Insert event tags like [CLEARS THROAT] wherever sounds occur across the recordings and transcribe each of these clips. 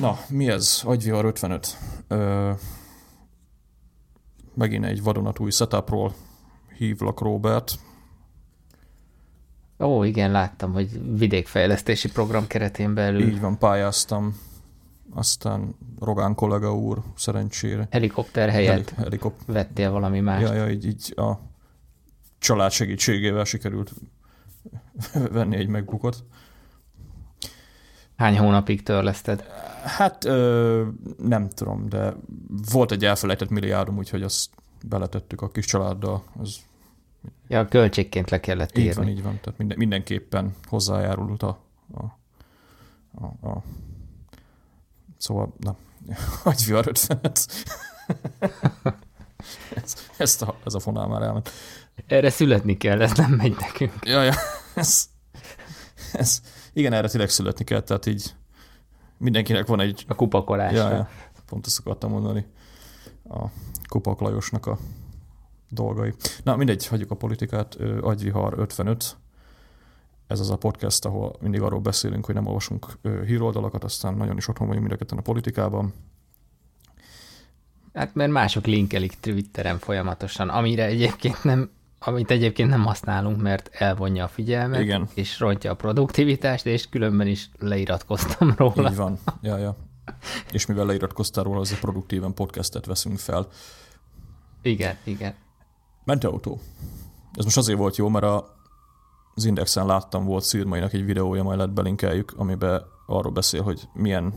Na, mi ez? Agyvihar 55. Ö, megint egy vadonatúj setupról hívlak Robert. Ó, igen, láttam, hogy vidékfejlesztési program keretén belül. Így van, pályáztam. Aztán Rogán kollega úr szerencsére. Helikopter helyett Heli, helikop... vettél valami más. Ja, ja, így, így a család segítségével sikerült [LAUGHS] venni egy megbukot. Hány hónapig törleszted? Hát ö, nem tudom, de volt egy elfelejtett milliárdum, úgyhogy azt beletettük a kis családdal. Ez ja, a költségként le kellett írni. Így van, így van. Tehát minden, mindenképpen hozzájárult a, a, a, a Szóval, na, [LAUGHS] agyvihar 50 ez, ezt a, ez a fonál már elment. Erre születni kell, ez nem megy nekünk. Ja, ja, [LAUGHS] ez, ez, igen, erre tényleg születni kell, tehát így mindenkinek van egy... A kupakolásra. Ja, ja, pont ezt akartam mondani. A Kupak Lajosnak a dolgai. Na mindegy, hagyjuk a politikát. Agyvihar 55. Ez az a podcast, ahol mindig arról beszélünk, hogy nem olvasunk híroldalakat, aztán nagyon is otthon vagyunk mind a politikában. Hát mert mások linkelik Twitteren folyamatosan, amire egyébként nem amit egyébként nem használunk, mert elvonja a figyelmet, Igen. és rontja a produktivitást, és különben is leiratkoztam róla. Így van, ja, ja. És mivel leiratkoztál róla, azért produktíven podcastet veszünk fel. Igen, igen. Mentőautó. Ez most azért volt jó, mert a, az Indexen láttam, volt Szirmainak egy videója, majd lehet belinkeljük, amiben arról beszél, hogy milyen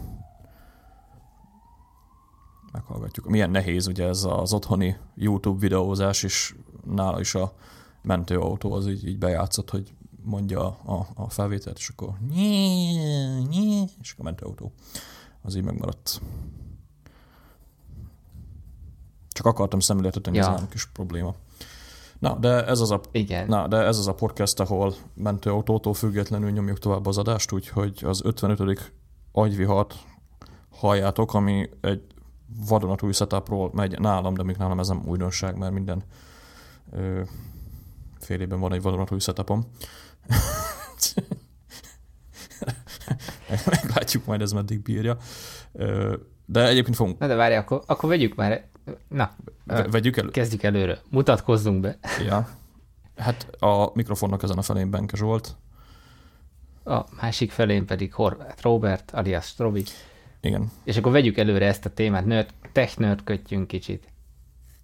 meghallgatjuk. Milyen nehéz ugye ez az otthoni YouTube videózás, és nála is a mentőautó az így, így bejátszott, hogy mondja a, a felvételt, és akkor nyí, nyí, és akkor a mentőautó az így megmaradt. Csak akartam szemléletetni, ja. ez nem kis probléma. Na, de ez az a, Igen. Na, de ez az a podcast, ahol mentőautótól függetlenül nyomjuk tovább az adást, úgyhogy az 55. agyvihart halljátok, ami egy vadonatúj setupról megy nálam, de még nálam ez nem újdonság, mert minden ö, fél évben van egy vadonatúj setupom. [LAUGHS] Meglátjuk majd ez meddig bírja. De egyébként fogunk... Na de várj, akkor, akkor vegyük már... Na, vegyük elő. Kezdjük előre. Mutatkozzunk be. Ja. Hát a mikrofonnak ezen a felén Benke Zsolt. A másik felén pedig Horváth Robert, alias Strobi. Igen. És akkor vegyük előre ezt a témát, nerd, tech nerdködjünk kicsit.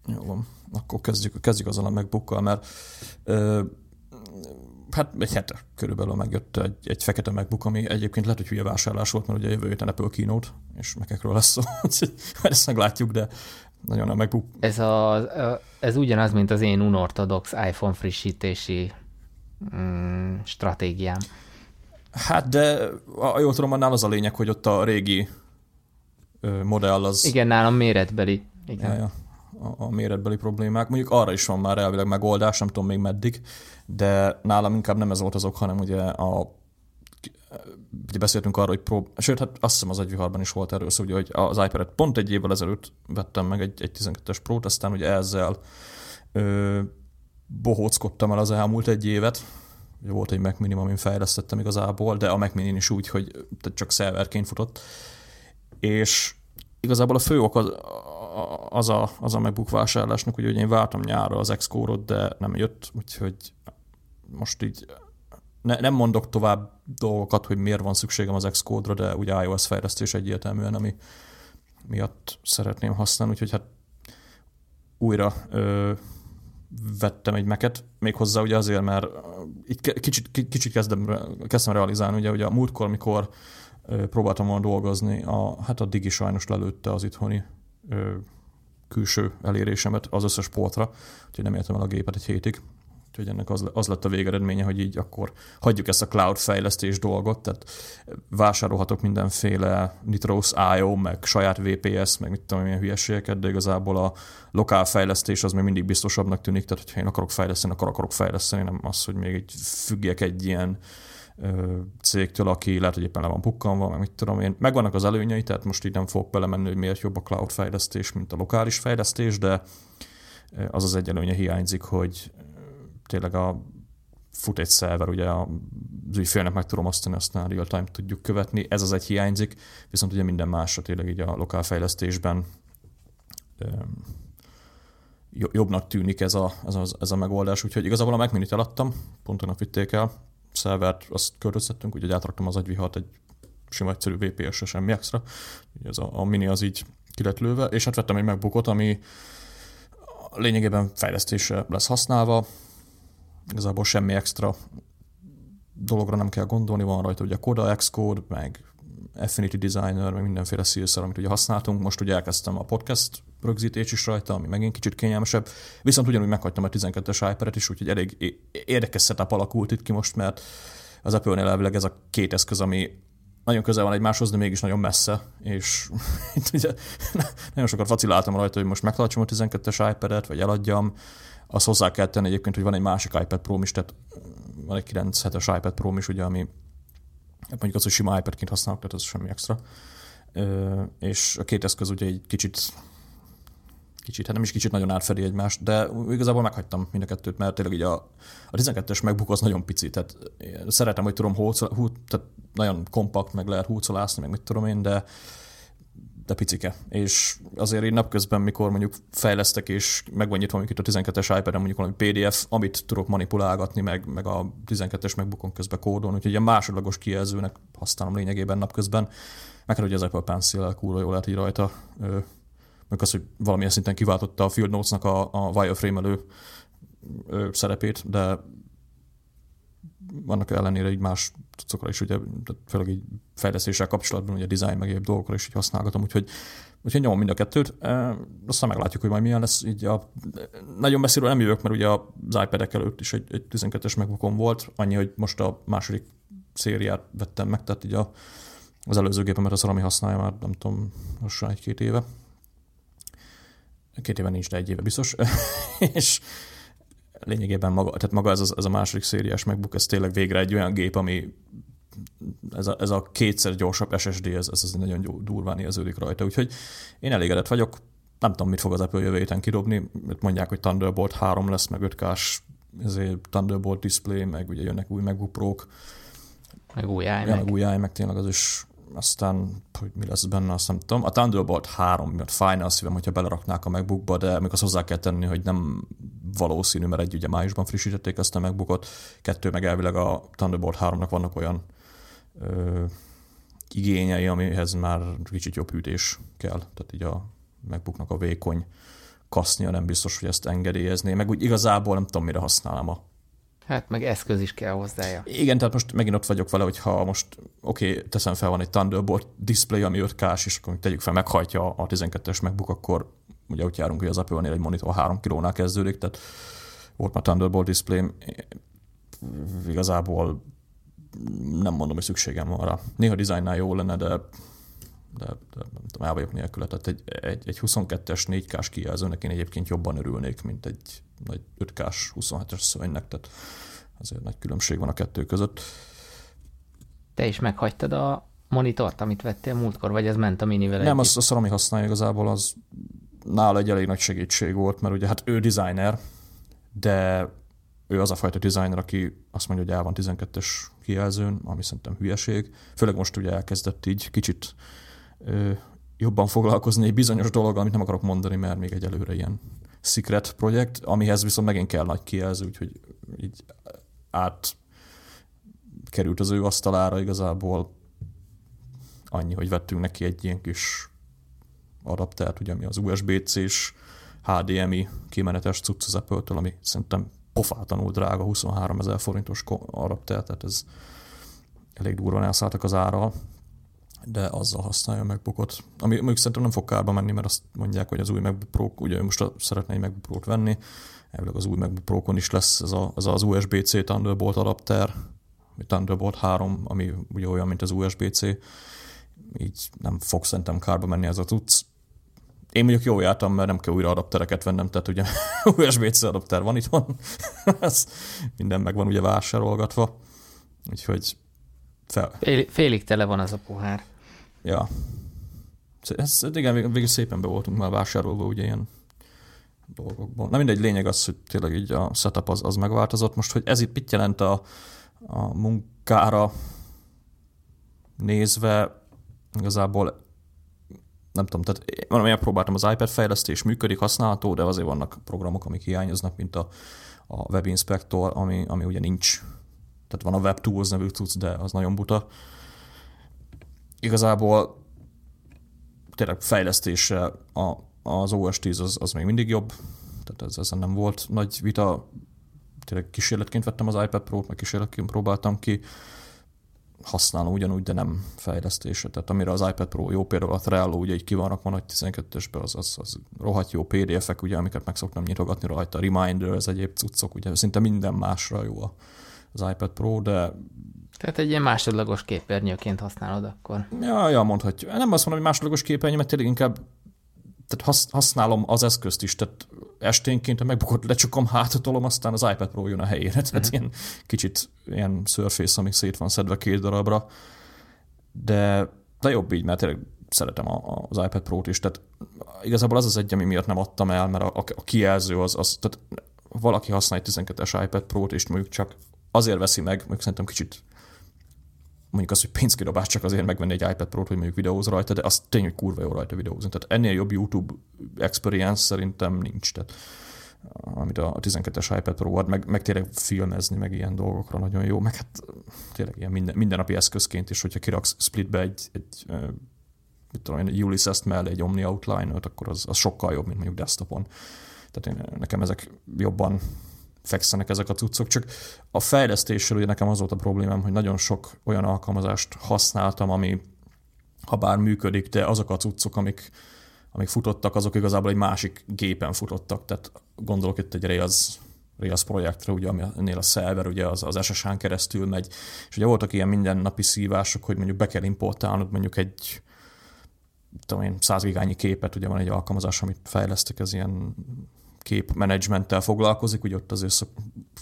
Jó van, akkor kezdjük, kezdjük azzal a megbukkal, mert ö, hát egy hete körülbelül megjött egy, egy fekete megbuk, ami egyébként lehet, hogy hülye vásárlás volt, mert ugye jövő héten Apple keynote, és mekekről lesz szó, [LAUGHS] ezt meglátjuk, de nagyon a megbuk. Ez, a, ez ugyanaz, mint az én unortodox iPhone frissítési mm, stratégiám. Hát de a, jól tudom, annál az a lényeg, hogy ott a régi modell az... Igen, nálam méretbeli. Igen. Ja, ja, a, méretbeli problémák. Mondjuk arra is van már elvileg megoldás, nem tudom még meddig, de nálam inkább nem ez volt az ok, hanem ugye a ugye beszéltünk arról, hogy prób... Sőt, hát azt hiszem az egyviharban is volt erről szó, ugye, hogy az iPad-et pont egy évvel ezelőtt vettem meg egy, egy 12-es Pro-t, aztán ugye ezzel ö, bohóckodtam el az elmúlt egy évet, volt egy Mac Mini, amin fejlesztettem igazából, de a Mac Mini is úgy, hogy csak szerverként futott, és igazából a fő ok az, az a, az a MacBook vásárlásnak, hogy én vártam nyárra az Xcore-ot, de nem jött, úgyhogy most így ne, nem mondok tovább dolgokat, hogy miért van szükségem az Xcode-ra, de ugye iOS fejlesztés egyértelműen, ami miatt szeretném használni, úgyhogy hát újra ö, vettem egy meket, méghozzá ugye azért, mert így kicsit, kicsit kezdem, kezdtem realizálni, ugye, ugye a múltkor, mikor próbáltam volna dolgozni, a, hát a Digi sajnos lelőtte az itthoni külső elérésemet az összes portra, úgyhogy nem értem el a gépet egy hétig. Úgyhogy ennek az, az lett a végeredménye, hogy így akkor hagyjuk ezt a cloud fejlesztés dolgot, tehát vásárolhatok mindenféle Nitros IO, meg saját VPS, meg mit tudom, milyen hülyeségeket, de igazából a lokál fejlesztés az még mindig biztosabbnak tűnik, tehát hogyha én akarok fejleszteni, akkor akarok fejleszteni, nem az, hogy még egy függjek egy ilyen cégtől, aki lehet, hogy éppen le van pukkanva, meg mit tudom én. Megvannak az előnyei, tehát most így nem fogok belemenni, hogy miért jobb a cloud fejlesztés, mint a lokális fejlesztés, de az az egy előnye hiányzik, hogy tényleg a fut egy szerver, ugye az ügyfélnek meg tudom osztani, aztán real time tudjuk követni. Ez az egy hiányzik, viszont ugye minden másra tényleg így a lokálfejlesztésben jobbnak tűnik ez a, ez, a, ez a megoldás, úgyhogy igazából a Mac Mini-t eladtam, pont vitték el, szervert azt költöztettünk, úgyhogy átraktam az agyvihart egy sima egyszerű extra. Ugye ez a, a Mini az így ki és hát vettem egy MacBookot, ami lényegében fejlesztésre lesz használva, igazából semmi extra dologra nem kell gondolni, van rajta ugye Coda, Xcode, meg Affinity Designer, meg mindenféle szírszer, amit ugye használtunk. Most ugye elkezdtem a podcast rögzítés is rajta, ami megint kicsit kényelmesebb. Viszont ugyanúgy meghagytam a 12-es iPad-et is, úgyhogy elég érdekes setup alakult itt ki most, mert az Apple-nél elvileg ez a két eszköz, ami nagyon közel van egymáshoz, de mégis nagyon messze, és [LAUGHS] itt ugye nagyon sokat vaciláltam rajta, hogy most megtartsam a 12-es iPad-et, vagy eladjam. Azt hozzá kell tenni egyébként, hogy van egy másik iPad Pro is, tehát van egy 9 es iPad Pro is, ugye, ami mondjuk az, hogy sima iPad-ként használok, tehát az semmi extra. És a két eszköz ugye egy kicsit kicsit, hát nem is kicsit nagyon átfedi egymást, de igazából meghagytam mind a kettőt, mert tényleg így a, a 12-es MacBook az nagyon pici, tehát szeretem, hogy tudom, húcol, hú, tehát nagyon kompakt, meg lehet húcolászni, meg mit tudom én, de de picike. És azért én napközben, mikor mondjuk fejlesztek, és meg van nyitva a 12-es iPad-en mondjuk valami PDF, amit tudok manipulálgatni, meg, meg a 12-es megbukon közben kódon, úgyhogy ilyen másodlagos kijelzőnek használom lényegében napközben. Meg hát, hogy az Apple Pencil kurva jól lehet így rajta. Meg az, hogy valamilyen szinten kiváltotta a Field Notes-nak a, a wireframe-elő szerepét, de vannak ellenére így más cuccokra is, ugye, főleg így fejlesztéssel kapcsolatban, ugye design meg egyéb dolgokra is így használgatom, úgyhogy, úgyhogy nyomom mind a kettőt. E, aztán meglátjuk, hogy majd milyen lesz. Így a, nagyon messziről nem jövök, mert ugye az iPad-ek előtt is egy, egy 12-es megbukon volt, annyi, hogy most a második szériát vettem meg, tehát így a, az előző gépemet az ami használja már, nem tudom, most egy-két éve. Két éve nincs, de egy éve biztos. [LAUGHS] és, lényegében maga, tehát maga ez, az, ez a második szériás MacBook, ez tényleg végre egy olyan gép, ami ez a, ez a kétszer gyorsabb SSD, ez, ez az nagyon durván érződik rajta. Úgyhogy én elégedett vagyok, nem tudom, mit fog az Apple jövő héten kirobni. Mondják, hogy Thunderbolt 3 lesz, meg 5K-s ezért Thunderbolt display, meg ugye jönnek új MacBook Pro-k. Meg új iMac. Ja, meg új iMac, tényleg az is aztán, hogy mi lesz benne, azt nem tudom. A Thunderbolt 3 miatt fájna a szívem, hogyha beleraknák a MacBookba, de még azt hozzá kell tenni, hogy nem valószínű, mert egy ugye májusban frissítették ezt a MacBookot, kettő meg elvileg a Thunderbolt 3-nak vannak olyan ö, igényei, amihez már kicsit jobb hűtés kell. Tehát így a MacBooknak a vékony kasznia nem biztos, hogy ezt engedélyezné. Meg úgy igazából nem tudom, mire használom a Hát meg eszköz is kell hozzája. Igen, tehát most megint ott vagyok vele, hogy ha most oké, okay, teszem fel, van egy Thunderbolt display, ami 5 k és akkor tegyük fel, meghajtja a 12-es MacBook, akkor ugye úgy járunk, hogy az Apple-nél egy monitor 3 kilónál kezdődik, tehát volt már Thunderbolt display, igazából nem mondom, hogy szükségem van arra. Néha dizájnnál jó lenne, de, de, de nem tudom, el vagyok nélküle. Tehát egy, egy, egy 22-es 4K-s kijelzőnek én egyébként jobban örülnék, mint egy nagy 5K-s 27-es szövegnek, tehát azért nagy különbség van a kettő között. Te is meghagytad a monitort, amit vettél múltkor, vagy ez ment a minivel Nem, az, az, ami használja igazából, az nála egy elég nagy segítség volt, mert ugye hát ő designer, de ő az a fajta designer, aki azt mondja, hogy el van 12-es kijelzőn, ami szerintem hülyeség. Főleg most ugye elkezdett így kicsit jobban foglalkozni egy bizonyos dolog, amit nem akarok mondani, mert még egy előre ilyen secret projekt, amihez viszont megint kell nagy kijelző, úgyhogy így át került az ő asztalára igazából. Annyi, hogy vettünk neki egy ilyen kis adaptert, ugye, ami az USB-C-s HDMI kimenetes cucc az Apple-től, ami szerintem pofátlanul drága, 23 ezer forintos adapter, tehát ez elég durván elszálltak az ára, de azzal használja a MacBookot. Ami mondjuk szerintem nem fog kárba menni, mert azt mondják, hogy az új MacBook Pro, ugye most szeretné egy MacBook Pro-t venni, elvileg az új MacBook Pro-kon is lesz ez, a, ez az USB-C Thunderbolt adapter, Thunderbolt 3, ami ugye olyan, mint az USB-C, így nem fog szerintem kárba menni ez a tudsz. Én mondjuk jól jártam, mert nem kell újra adaptereket vennem, tehát ugye [LAUGHS] USB-C adapter van itt van, [LAUGHS] ez minden meg van ugye vásárolgatva, úgyhogy fel. Fél, félig tele van az a pohár. Ja. Ez, igen, végül szépen be voltunk már vásárolva, ugye ilyen dolgokból. Na mindegy, lényeg az, hogy tényleg így a setup az, az megváltozott. Most, hogy ez itt mit jelent a, a munkára nézve, igazából nem tudom, tehát én próbáltam az iPad fejlesztés, működik, használható, de azért vannak programok, amik hiányoznak, mint a, a Web Inspector, ami, ami ugye nincs. Tehát van a Web Tools nevű cucc, de az nagyon buta. Igazából tényleg fejlesztése a, az OS 10 az, az még mindig jobb, tehát ez, ezen nem volt nagy vita. Tényleg kísérletként vettem az iPad Pro-t, meg kísérletként próbáltam ki használom ugyanúgy, de nem fejlesztése. Tehát amire az iPad Pro jó, például a Trello, ugye így ki van rakva nagy 12-esbe, az, az, az rohadt jó PDF-ek, ugye, amiket meg szoktam nyitogatni rajta, Reminder, az egyéb cuccok, ugye szinte minden másra jó az iPad Pro, de tehát egy ilyen másodlagos képernyőként használod akkor. Ja, ja, mondhatjuk. Nem azt mondom, hogy másodlagos képernyő, mert tényleg inkább tehát használom az eszközt is, tehát esténként a megbukott lecsukom, hátotolom, aztán az iPad Pro jön a helyére. Tehát uh-huh. ilyen kicsit ilyen Surface, ami szét van szedve két darabra. De, de jobb így, mert tényleg szeretem a, az iPad Pro-t is. Tehát igazából az az egy, ami miatt nem adtam el, mert a, a, a kijelző az, az, tehát valaki használ egy 12-es iPad Pro-t, és mondjuk csak azért veszi meg, mondjuk szerintem kicsit mondjuk az, hogy pénzkidobás csak azért megvenni egy iPad Pro-t, hogy mondjuk videóz rajta, de az tényleg kurva jó rajta videózni. Tehát ennél jobb YouTube experience szerintem nincs. Tehát amit a 12-es iPad Pro ad, meg, meg tényleg filmezni, meg ilyen dolgokra nagyon jó, meg hát tényleg ilyen minden, mindennapi eszközként is, hogyha kiraksz splitbe egy, egy mit tudom én, egy Ulysses-t mellé egy Omni Outline-ot, akkor az, az sokkal jobb, mint mondjuk desktopon. Tehát én, nekem ezek jobban fekszenek ezek a cuccok, csak a fejlesztéssel ugye nekem az volt a problémám, hogy nagyon sok olyan alkalmazást használtam, ami ha bár működik, de azok a cuccok, amik, amik futottak, azok igazából egy másik gépen futottak, tehát gondolok itt egy Rails, Rails projektre, ugye, aminél a szerver ugye az, az SSH-n keresztül megy, és ugye voltak ilyen mindennapi szívások, hogy mondjuk be kell importálnod mondjuk egy tudom én, 100 gigányi képet, ugye van egy alkalmazás, amit fejlesztek, ez ilyen képmenedzsmenttel foglalkozik, ugye ott azért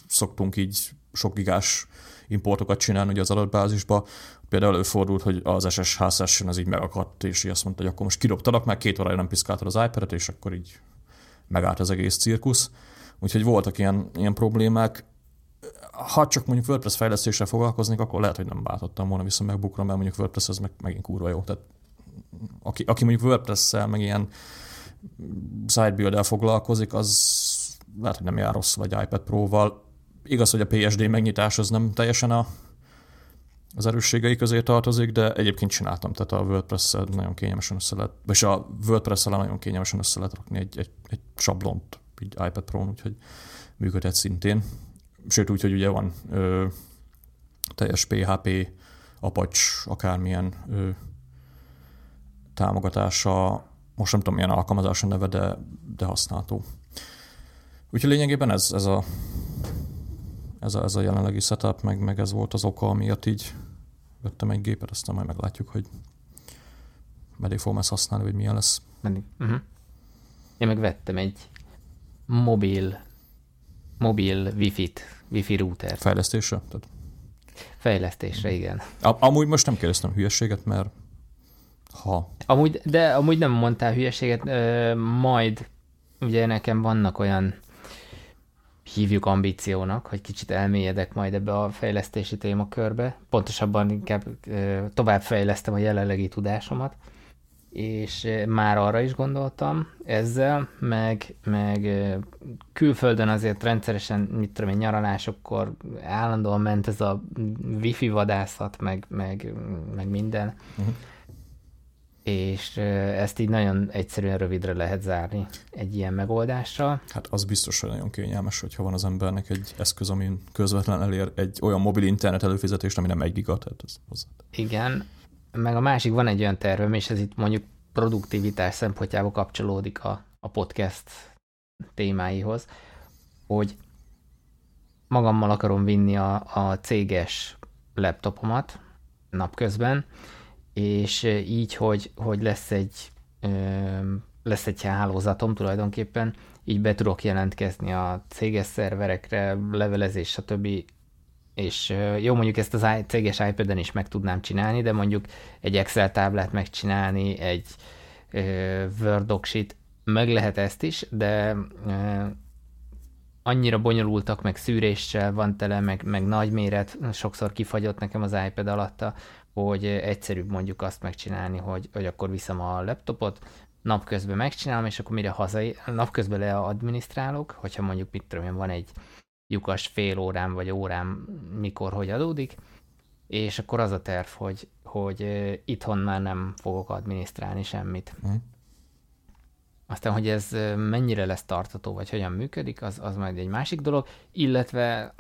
szoktunk így sok gigás importokat csinálni ugye az adatbázisba. Például előfordult, hogy az SSH session az így megakadt, és így azt mondta, hogy akkor most kidobtalak, már két órája nem piszkáltad az iPad-et, és akkor így megállt az egész cirkusz. Úgyhogy voltak ilyen, ilyen problémák. Ha csak mondjuk WordPress fejlesztéssel foglalkoznék, akkor lehet, hogy nem váltottam volna vissza megbukra, mert mondjuk WordPress az meg, megint kurva jó. Tehát aki, aki mondjuk WordPress-szel, meg ilyen sidebuild foglalkozik, az lehet, hogy nem jár rossz, vagy iPad Pro-val. Igaz, hogy a PSD megnyitás az nem teljesen a, az erősségei közé tartozik, de egyébként csináltam, tehát a wordpress nagyon kényelmesen össze lehet, és a wordpress nagyon kényelmesen össze lehet rakni egy, egy, egy sablont így iPad Pro-n, úgyhogy működhet szintén. Sőt, úgy, hogy ugye van ö, teljes PHP, Apache, akármilyen ö, támogatása most nem tudom milyen alkalmazás a neve, de, de használható. Úgyhogy lényegében ez, ez, a, ez, a, ez a jelenlegi setup, meg, meg ez volt az oka, amiatt így vettem egy gépet, aztán majd meglátjuk, hogy meddig fogom ezt használni, vagy milyen lesz. Meddig. Uh-huh. Én meg vettem egy mobil, mobil wifi-t, wifi router. Fejlesztésre? Tehát... Fejlesztésre, igen. A, amúgy most nem kérdeztem hülyeséget, mert ha. Amúgy, de amúgy nem mondtál hülyeséget, ö, majd ugye nekem vannak olyan hívjuk ambíciónak, hogy kicsit elmélyedek majd ebbe a fejlesztési témakörbe. Pontosabban inkább ö, továbbfejlesztem a jelenlegi tudásomat, és már arra is gondoltam ezzel, meg, meg külföldön azért rendszeresen, mit tudom én, nyaralásokkor állandóan ment ez a wifi vadászat, meg, meg, meg minden. Uh-huh és ezt így nagyon egyszerűen rövidre lehet zárni egy ilyen megoldással. Hát az biztos, hogy nagyon kényelmes, hogyha van az embernek egy eszköz, amin közvetlen elér egy olyan mobil internet előfizetést, ami nem egy giga, tehát ez hozzá. Igen, meg a másik van egy olyan tervem, és ez itt mondjuk produktivitás szempontjából kapcsolódik a, a podcast témáihoz, hogy magammal akarom vinni a, a céges laptopomat napközben, és így, hogy, hogy lesz egy lesz egy hálózatom tulajdonképpen, így be tudok jelentkezni a céges szerverekre, levelezés, stb. És jó, mondjuk ezt az céges iPad-en is meg tudnám csinálni, de mondjuk egy Excel táblát megcsinálni, egy Word docsit, meg lehet ezt is, de annyira bonyolultak, meg szűréssel van tele, meg, meg nagy méret, sokszor kifagyott nekem az iPad alatta, hogy egyszerűbb mondjuk azt megcsinálni, hogy, hogy akkor viszem a laptopot, napközben megcsinálom, és akkor mire hazai, napközben leadminisztrálok, hogyha mondjuk mit tudom én, van egy lyukas fél órám vagy órám, mikor, hogy adódik, és akkor az a terv, hogy, hogy itthon már nem fogok adminisztrálni semmit. Mm. Aztán, hogy ez mennyire lesz tartató, vagy hogyan működik, az, az majd egy másik dolog, illetve,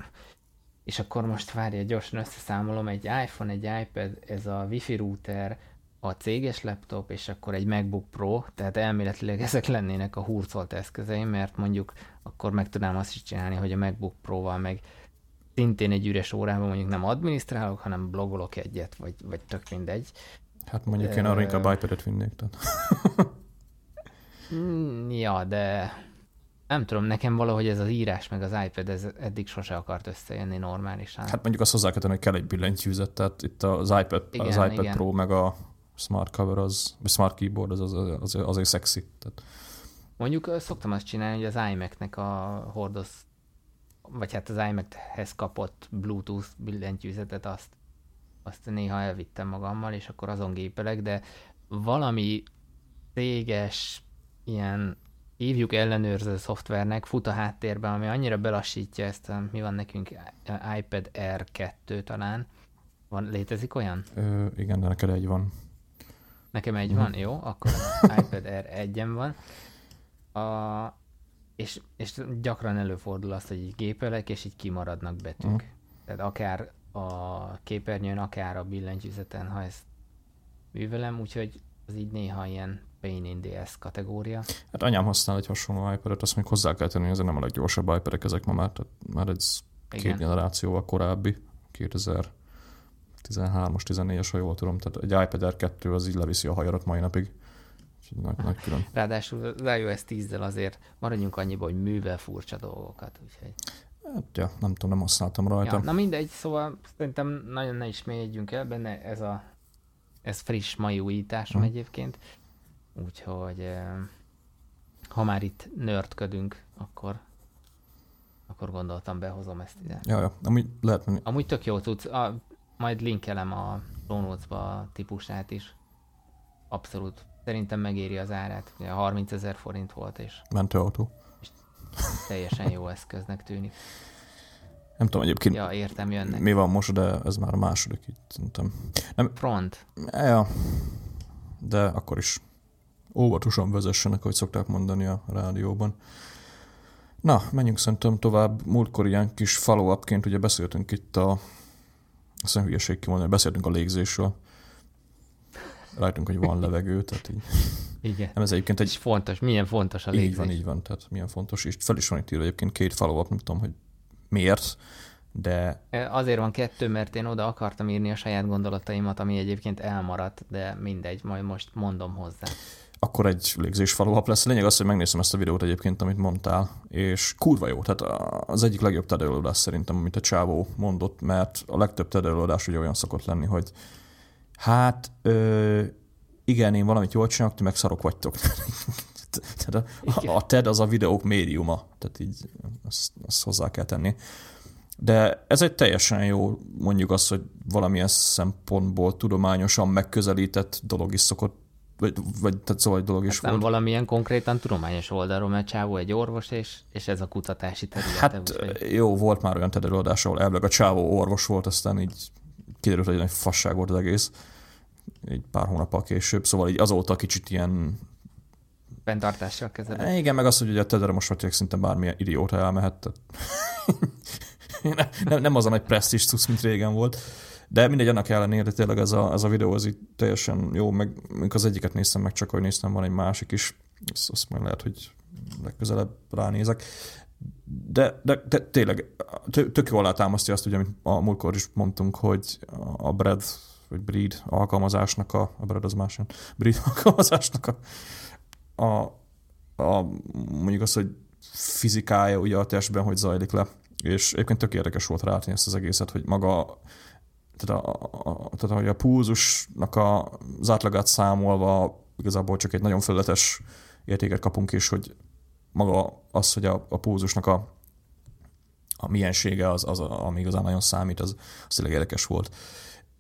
és akkor most várja, gyorsan összeszámolom, egy iPhone, egy iPad, ez a Wi-Fi router, a céges laptop, és akkor egy MacBook Pro, tehát elméletileg ezek lennének a hurcolt eszközeim, mert mondjuk akkor meg tudnám azt is csinálni, hogy a MacBook Pro-val meg szintén egy üres órában mondjuk nem adminisztrálok, hanem blogolok egyet, vagy, vagy tök mindegy. Hát mondjuk én arra inkább iPad-et vinnék. Tehát. [LAUGHS] Mm, ja, de nem tudom, nekem valahogy ez az írás meg az iPad ez eddig sose akart összejönni normálisan. Hát mondjuk azt hozzá kell tenni, hogy kell egy billentyűzet, tehát itt az iPad, igen, az iPad igen. Pro meg a Smart Cover, az, vagy Smart Keyboard az, az, az azért szexi. Tehát. Mondjuk szoktam azt csinálni, hogy az iMac-nek a hordoz, vagy hát az iMac-hez kapott Bluetooth billentyűzetet, azt, azt néha elvittem magammal, és akkor azon gépelek, de valami céges ilyen hívjuk ellenőrző szoftvernek, fut a háttérben, ami annyira belassítja ezt, a, mi van nekünk, iPad Air 2 talán. Van, létezik olyan? Ö, igen, de neked egy van. Nekem egy van, jó, akkor [LAUGHS] iPad Air egyen van. A, és, és gyakran előfordul az, hogy így gépelek, és így kimaradnak betűk. Uh. Tehát akár a képernyőn, akár a billentyűzeten, ha ezt művelem, úgyhogy az így néha ilyen pain in the ass kategória. Hát anyám használ egy hasonló iPad-et, azt még hozzá kell tenni, hogy ez nem a leggyorsabb iPad-ek ezek ma már, tehát már ez Igen. két generációval korábbi, 2000 13-as, 14-es, ha jól tudom. Tehát egy iPad Air 2 az így leviszi a hajarat mai napig. Nagy, nagy külön. Ráadásul az iOS 10-del azért maradjunk annyiba, hogy művel furcsa dolgokat. Úgyhogy... Hát, ja, nem tudom, nem használtam rajta. Ja, na mindegy, szóval szerintem nagyon ne is mélyedjünk el benne, ez a ez friss mai újításom hmm. egyébként. Úgyhogy eh, ha már itt nördködünk, akkor akkor gondoltam, behozom ezt ide. Ja, ja. Amúgy lehet menni. Amúgy tök jó tudsz. A, majd linkelem a show a típusát is. Abszolút. Szerintem megéri az árát. Ugye 30 ezer forint volt, és... Mentőautó. És teljesen jó eszköznek tűnik. Nem tudom egyébként. Ja, értem, jönnek. Mi van most, de ez már a második itt, szerintem. Nem, Front. Ja, de akkor is óvatosan vezessenek, ahogy szokták mondani a rádióban. Na, menjünk szerintem tovább. Múltkor ilyen kis follow-upként ugye beszéltünk itt a azt nem hülyeség kimondani, beszéltünk a légzésről. Rájtunk, hogy van levegő, tehát így. Igen. Nem, ez egyébként egy... És fontos, milyen fontos a légzés. Így van, így van, tehát milyen fontos. És fel is van itt írva egyébként két follow nem tudom, hogy miért, de... Azért van kettő, mert én oda akartam írni a saját gondolataimat, ami egyébként elmaradt, de mindegy, majd most mondom hozzá akkor egy légzés faluhap lesz. Lényeg az, hogy megnézem ezt a videót egyébként, amit mondtál, és kurva jó. Tehát az egyik legjobb TED előadás szerintem, amit a Csávó mondott, mert a legtöbb TED előadás ugye olyan szokott lenni, hogy hát ö, igen, én valamit jól csinálok, ti meg szarok vagytok. [LAUGHS] Tehát a, a TED az a videók médiuma, tehát így azt, azt hozzá kell tenni. De ez egy teljesen jó, mondjuk azt, hogy valamilyen szempontból tudományosan megközelített dolog is szokott vagy, vagy tehát szóval egy dolog is hát volt. valamilyen konkrétan tudományos oldalról, mert Csávó egy orvos, és, és ez a kutatási terület. Hát úgy, jó, volt már olyan terület, ahol elvileg a Csávó orvos volt, aztán így kiderült, hogy egy fasság volt az egész, egy pár hónappal később, szóval így azóta kicsit ilyen Fenntartással kezelő. Igen, meg az, hogy ugye a Tedre most már szinte bármilyen idióta elmehet. Tehát... [LAUGHS] nem, nem az a nagy presztis cucc, mint régen volt. De mindegy, annak ellenére tényleg ez a, ez a videó az itt teljesen jó, meg az egyiket néztem meg, csak hogy néztem, van egy másik is, azt, azt majd lehet, hogy legközelebb ránézek. De, de, de tényleg tök jól alátámasztja azt, ugye, amit a múltkor is mondtunk, hogy a Bread, vagy Breed alkalmazásnak a, a Bread az más jön, Breed [LAUGHS] alkalmazásnak a, a, a mondjuk az, hogy fizikája ugye a testben, hogy zajlik le. És egyébként tök érdekes volt rátni ezt az egészet, hogy maga tehát, a, a, tehát hogy a púzusnak a, az átlagát számolva igazából csak egy nagyon felületes értéket kapunk, és hogy maga az, hogy a, a pulzusnak a, a miensége az, az, ami igazán nagyon számít, az, az tényleg érdekes volt.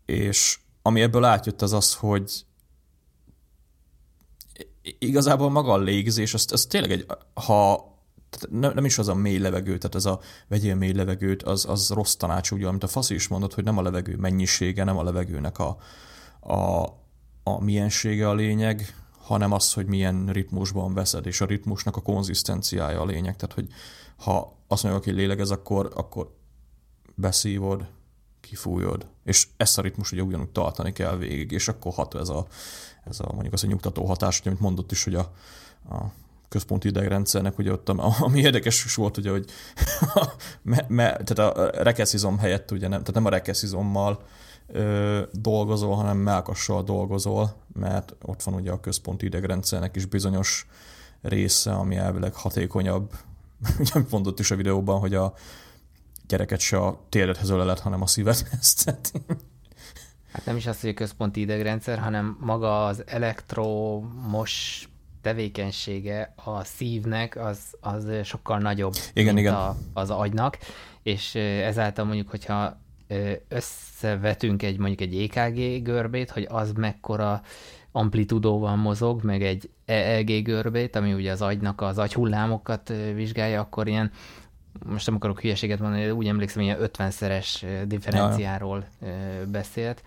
És ami ebből átjött, az az, hogy igazából maga a légzés, az, az tényleg egy, ha nem, nem is az a mély levegő, tehát ez a vegyél mély levegőt, az, az rossz tanács, ugye, amit a Faszi is mondott, hogy nem a levegő mennyisége, nem a levegőnek a, a, a miensége a lényeg, hanem az, hogy milyen ritmusban veszed, és a ritmusnak a konzisztenciája a lényeg. Tehát, hogy ha azt mondjuk, hogy lélegez, akkor, akkor beszívod, kifújod, és ezt a ritmus ugye ugyanúgy tartani kell végig, és akkor hat ez a, ez a mondjuk az a nyugtató hatás, amit mondott is, hogy a, a központi idegrendszernek, ugye ott, ami érdekes volt, ugye, hogy [LAUGHS] me, me, tehát a rekeszizom helyett, ugye nem, tehát nem a rekeszizommal ö, dolgozol, hanem melkassal dolgozol, mert ott van ugye a központi idegrendszernek is bizonyos része, ami elvileg hatékonyabb. [LAUGHS] Ugye mondott is a videóban, hogy a gyereket se a térdethez ölelet, hanem a szívedhez. [LAUGHS] Hát nem is az, hogy a központi idegrendszer, hanem maga az elektromos tevékenysége a szívnek az, az sokkal nagyobb, igen, mint igen. A, az agynak, és ezáltal mondjuk, hogyha összevetünk egy mondjuk egy EKG görbét, hogy az mekkora amplitudóval mozog, meg egy EEG görbét, ami ugye az agynak az agyhullámokat vizsgálja, akkor ilyen most nem akarok hülyeséget mondani, úgy emlékszem, ilyen 50-szeres differenciáról beszélt.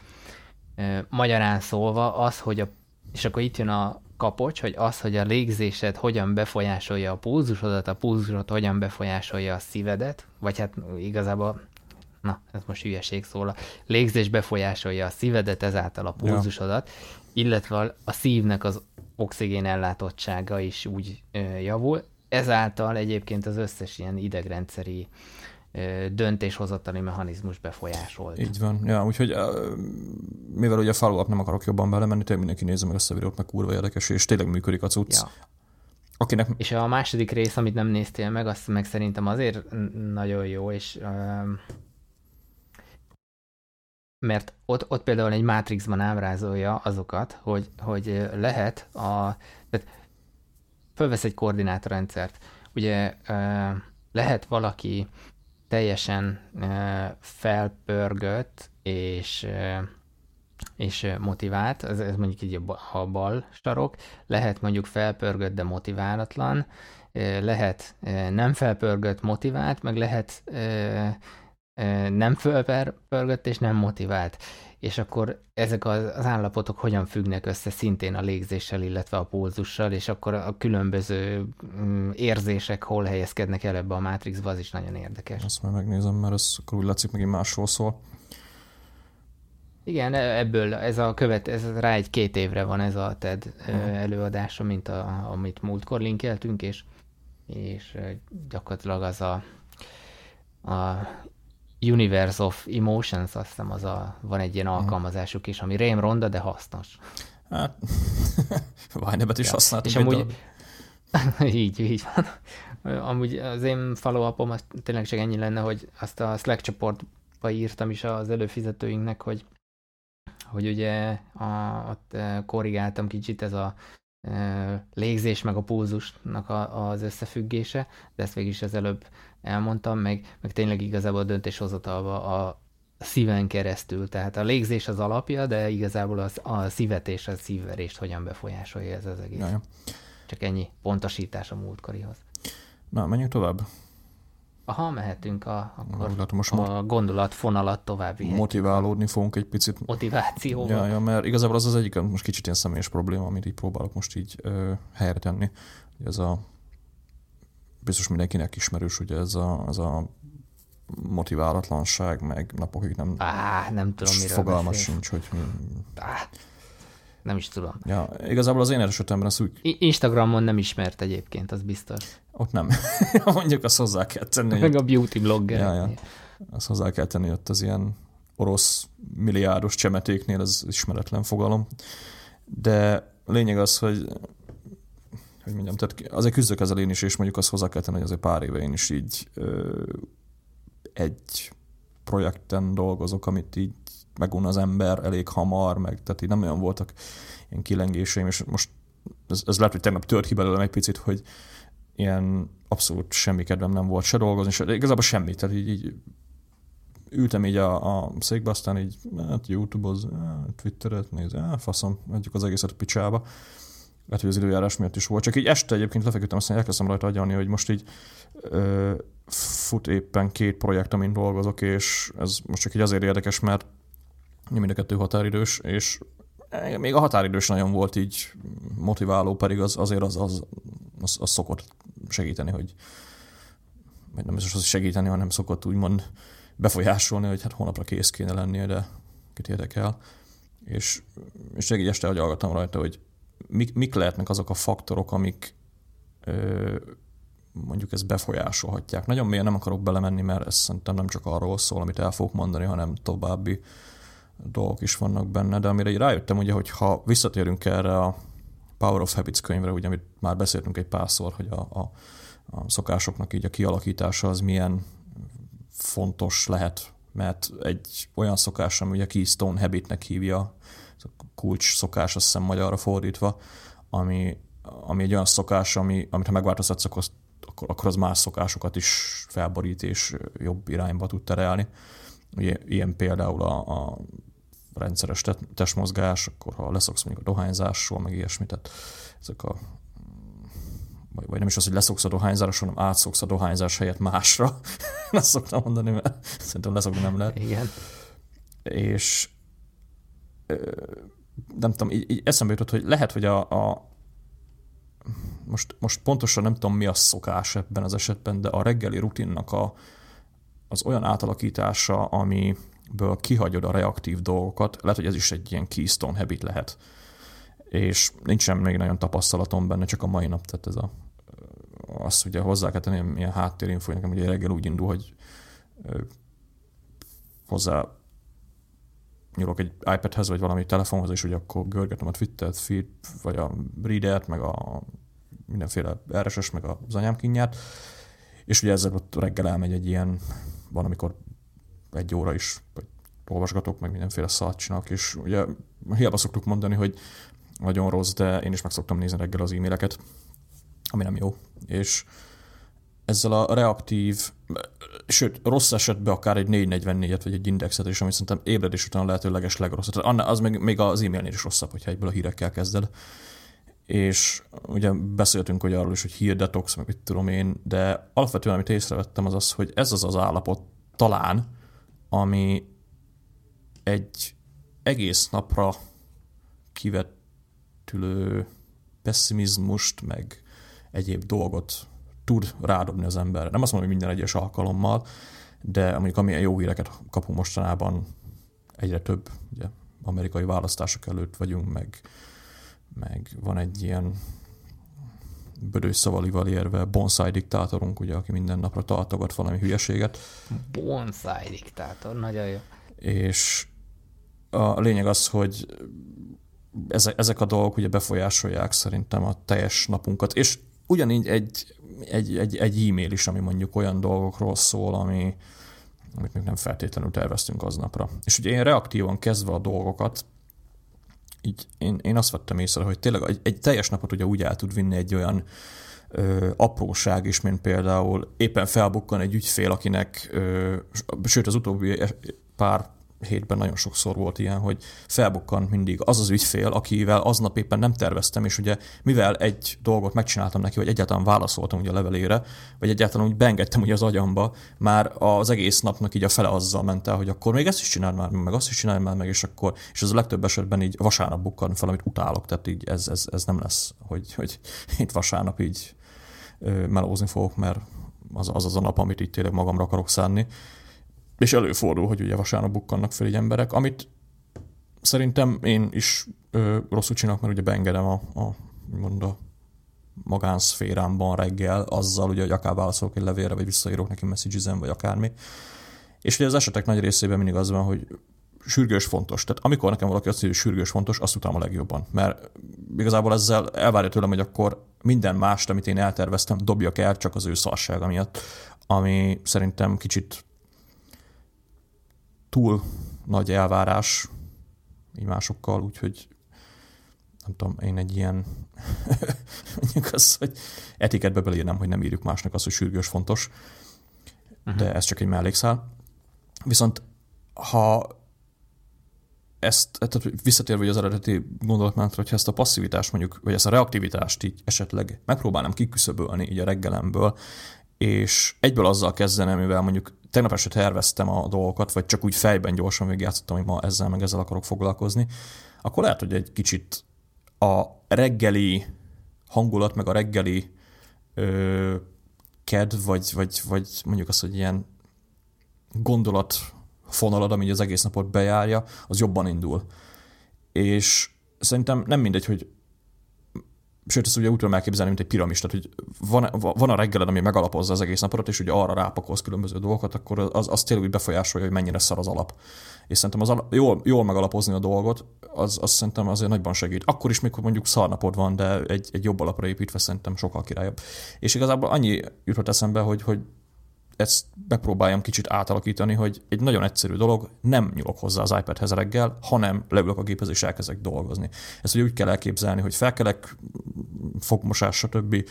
Magyarán szólva az, hogy a, és akkor itt jön a kapocs, hogy az, hogy a légzésed hogyan befolyásolja a pulzusodat, a pulzusod hogyan befolyásolja a szívedet, vagy hát igazából, na, ez most hülyeség szól, a légzés befolyásolja a szívedet, ezáltal a pulzusodat, ja. illetve a szívnek az oxigén ellátottsága is úgy ö, javul, ezáltal egyébként az összes ilyen idegrendszeri döntéshozatali mechanizmus befolyásolt. Így van. Ja, úgyhogy mivel ugye a follow nem akarok jobban belemenni, tényleg mindenki nézze meg ezt a videót, meg kurva érdekes, és tényleg működik a cucc. Ja. Akinek... És a második rész, amit nem néztél meg, azt meg szerintem azért nagyon jó, és mert ott, ott például egy Matrixban ábrázolja azokat, hogy, hogy lehet a... Tehát fölvesz egy koordinátorrendszert. Ugye lehet valaki teljesen felpörgött és, és motivált, ez, ez mondjuk így a bal sarok, lehet mondjuk felpörgött, de motiválatlan, lehet nem felpörgött, motivált, meg lehet nem felpörgött és nem motivált és akkor ezek az állapotok hogyan függnek össze szintén a légzéssel, illetve a pulzussal, és akkor a különböző mm, érzések hol helyezkednek el ebbe a mátrixba, az is nagyon érdekes. Azt már megnézem, mert ez akkor úgy látszik megint másról szól. Igen, e- ebből ez a követ, ez rá egy két évre van ez a TED uh-huh. előadása, mint a, amit múltkor linkeltünk, és, és gyakorlatilag az a, a Universe of Emotions, azt hiszem az a, van egy ilyen mhm. alkalmazásuk is, ami rém ronda, de hasznos. Hát, [LAUGHS] Vájnebet is ja. használtuk. És amúgy, [LAUGHS] így, így van. Amúgy az én follow az tényleg csak ennyi lenne, hogy azt a Slack csoportba írtam is az előfizetőinknek, hogy hogy ugye a, ott eh, korrigáltam kicsit ez a légzés meg a pulzusnak a, az összefüggése, de ezt végig is az előbb elmondtam, meg, meg tényleg igazából a döntéshozatalba a szíven keresztül. Tehát a légzés az alapja, de igazából az, a szívet és a szívverést hogyan befolyásolja ez az egész. Jaja. Csak ennyi pontosítás a múltkorihoz. Na, menjünk tovább. Aha, mehetünk a, akkor Na, most a gondolat fonalat tovább. Motiválódni fogunk egy picit. Motivációval. Ja, ja, mert igazából az az egyik most kicsit ilyen személyes probléma, amit így próbálok most így ö, helyre tenni. Ez a biztos mindenkinek ismerős, ugye ez a, ez a motiválatlanság, meg napokig nem, Á, nem tudom, fogalmas sincs, hogy mi... Á, nem is tudom. Ja, igazából az én esetemben az úgy... Instagramon nem ismert egyébként, az biztos. Ott nem. [LAUGHS] Mondjuk azt hozzá kell tenni. Meg a beauty blogger. Ja, ja. Azt hozzá kell tenni, ott az ilyen orosz milliárdos csemetéknél az ismeretlen fogalom. De lényeg az, hogy hogy mondjam, tehát azért küzdök ezzel én is, és mondjuk azt hozzá kell tenni, hogy azért pár éve én is így ö, egy projekten dolgozok, amit így megun az ember elég hamar, meg tehát így nem olyan voltak ilyen kilengéseim, és most ez, ez lehet, hogy tegnap tört ki belőlem egy picit, hogy ilyen abszolút semmi kedvem nem volt se dolgozni, se, igazából semmi, tehát így, így ültem így a, a székbe, aztán így hát YouTube-oz, hát Twitteret néz, hát faszom, adjuk az egészet picsába. Lehet, hogy az időjárás miatt is volt. Csak így este egyébként lefeküdtem, aztán elkezdtem rajta agyalni, hogy most így ö, fut éppen két projekt, amin dolgozok, és ez most csak így azért érdekes, mert mind a kettő határidős, és még a határidős nagyon volt így motiváló, pedig az, azért az, az, az, az szokott segíteni, hogy vagy nem is az segíteni, hanem szokott úgymond befolyásolni, hogy hát hónapra kész kéne lennie, de kit érdekel. És, és egy este agyalgattam rajta, hogy mik, mik lehetnek azok a faktorok, amik ö, mondjuk ezt befolyásolhatják. Nagyon mélyen nem akarok belemenni, mert ez szerintem nem csak arról szól, amit el fogok mondani, hanem további dolgok is vannak benne, de amire rájöttem, ugye, hogy ha visszatérünk erre a Power of Habits könyvre, ugye, amit már beszéltünk egy párszor, hogy a, a, a szokásoknak így a kialakítása az milyen fontos lehet, mert egy olyan szokás, ami ugye Keystone Habitnek hívja, kulcs szokás, azt hiszem magyarra fordítva, ami, ami egy olyan szokás, ami, amit ha megváltoztatsz, akkor, akkor az más szokásokat is felborít és jobb irányba tud terelni. Ilyen például a, a rendszeres testmozgás, akkor ha leszoksz mondjuk a dohányzásról, meg ilyesmit, tehát ezek a vagy, vagy nem is az, hogy leszoksz a dohányzásról, hanem átszoksz a dohányzás helyett másra. [LAUGHS] Ezt szoktam mondani, mert szerintem leszokni nem lehet. Igen. És nem tudom, így, így eszembe jutott, hogy lehet, hogy a, a most, most pontosan nem tudom, mi a szokás ebben az esetben, de a reggeli rutinnak a, az olyan átalakítása, amiből kihagyod a reaktív dolgokat, lehet, hogy ez is egy ilyen keystone habit lehet. És nincsen még nagyon tapasztalatom benne, csak a mai nap, tehát ez a, azt ugye hozzá kell tenni, ilyen háttérinfo, nekem ugye reggel úgy indul, hogy hozzá nyúlok egy iPadhez, vagy valami telefonhoz, és hogy akkor görgetem a Twittert, feed, vagy a Reader-t, meg a mindenféle RSS, meg az anyám kinyát, és ugye ezzel ott reggel elmegy egy ilyen, van, amikor egy óra is, olvasgatok, meg mindenféle szart csinálok, és ugye hiába szoktuk mondani, hogy nagyon rossz, de én is meg szoktam nézni reggel az e-maileket, ami nem jó. És ezzel a reaktív, sőt, rossz esetben akár egy 444-et vagy egy indexet is, ami szerintem ébredés után a lehetőleges legrosszabb. Az még, még az e-mailnél is rosszabb, hogyha egyből a hírekkel kezded. És ugye beszéltünk hogy arról is, hogy hírdetox, meg mit tudom én, de alapvetően amit észrevettem az az, hogy ez az az állapot talán, ami egy egész napra kivetülő pessimizmust, meg egyéb dolgot tud rádobni az ember. Nem azt mondom, hogy minden egyes alkalommal, de mondjuk amilyen jó híreket kapunk mostanában, egyre több, ugye amerikai választások előtt vagyunk, meg, meg van egy ilyen bödős szavalival érve bonsai diktátorunk, ugye, aki minden napra tartogat valami hülyeséget. Bonsai diktátor, nagyon jó. És a lényeg az, hogy ezek a dolgok ugye befolyásolják szerintem a teljes napunkat, és ugyanígy egy egy, egy, egy e-mail is, ami mondjuk olyan dolgokról szól, ami, amit még nem feltétlenül terveztünk aznapra. És ugye én reaktívan kezdve a dolgokat, így én, én azt vettem észre, hogy tényleg egy, egy teljes napot ugye úgy el tud vinni egy olyan ö, apróság is, mint például éppen felbukkan egy ügyfél, akinek, ö, sőt az utóbbi pár hétben nagyon sokszor volt ilyen, hogy felbukkan mindig az az ügyfél, akivel aznap éppen nem terveztem, és ugye mivel egy dolgot megcsináltam neki, vagy egyáltalán válaszoltam ugye a levelére, vagy egyáltalán úgy beengedtem ugye az agyamba, már az egész napnak így a fele azzal ment el, hogy akkor még ezt is csináld már, meg azt is csináld már meg, és akkor, és ez a legtöbb esetben így vasárnap bukkan fel, amit utálok, tehát így ez, ez, ez nem lesz, hogy, hogy [LAUGHS] itt vasárnap így melózni fogok, mert az, az az a nap, amit itt tényleg magamra akarok szánni és előfordul, hogy ugye vasárnap bukkannak fel egy emberek, amit szerintem én is ö, rosszul csinálok, mert ugye beengedem a, a, mond a magánszférámban reggel azzal, ugye, hogy akár válaszolok egy levélre, vagy visszaírok neki messages vagy akármi. És ugye az esetek nagy részében mindig az van, hogy sürgős fontos. Tehát amikor nekem valaki azt mondja, hogy sürgős fontos, azt utána a legjobban. Mert igazából ezzel elvárja tőlem, hogy akkor minden mást, amit én elterveztem, dobjak el csak az ő szarsága miatt, ami szerintem kicsit túl nagy elvárás így másokkal, úgyhogy nem tudom, én egy ilyen, [LAUGHS] mondjuk az, hogy etiketbe belírnám, hogy nem írjuk másnak azt, hogy sürgős fontos, uh-huh. de ez csak egy mellékszál. Viszont ha ezt, tehát visszatérve az eredeti gondolatmenetre, hogyha ezt a passzivitást mondjuk, vagy ezt a reaktivitást így esetleg megpróbálnám kiküszöbölni így a reggelemből, és egyből azzal kezdenem, mivel mondjuk tegnap este terveztem a dolgokat, vagy csak úgy fejben gyorsan végigjátszottam, hogy ma ezzel meg ezzel akarok foglalkozni, akkor lehet, hogy egy kicsit a reggeli hangulat, meg a reggeli ö, ked, vagy, vagy, vagy mondjuk azt, hogy ilyen gondolat fonalad, ami az egész napot bejárja, az jobban indul. És szerintem nem mindegy, hogy sőt, ezt ugye úgy tudom elképzelni, mint egy piramis, tehát hogy van, van a reggeled, ami megalapozza az egész napot, és ugye arra rápakolsz különböző dolgokat, akkor az, az tényleg úgy befolyásolja, hogy mennyire szar az alap. És szerintem az alap, jól, jól megalapozni a dolgot, az, az szerintem azért nagyban segít. Akkor is, mikor mondjuk szarnapod van, de egy, egy jobb alapra építve szerintem sokkal királyabb. És igazából annyi jutott eszembe, hogy, hogy ezt bepróbáljam kicsit átalakítani, hogy egy nagyon egyszerű dolog, nem nyúlok hozzá az iPadhez reggel, hanem leülök a géphez és elkezdek dolgozni. Ezt ugye úgy kell elképzelni, hogy felkelek, fogmosás, stb.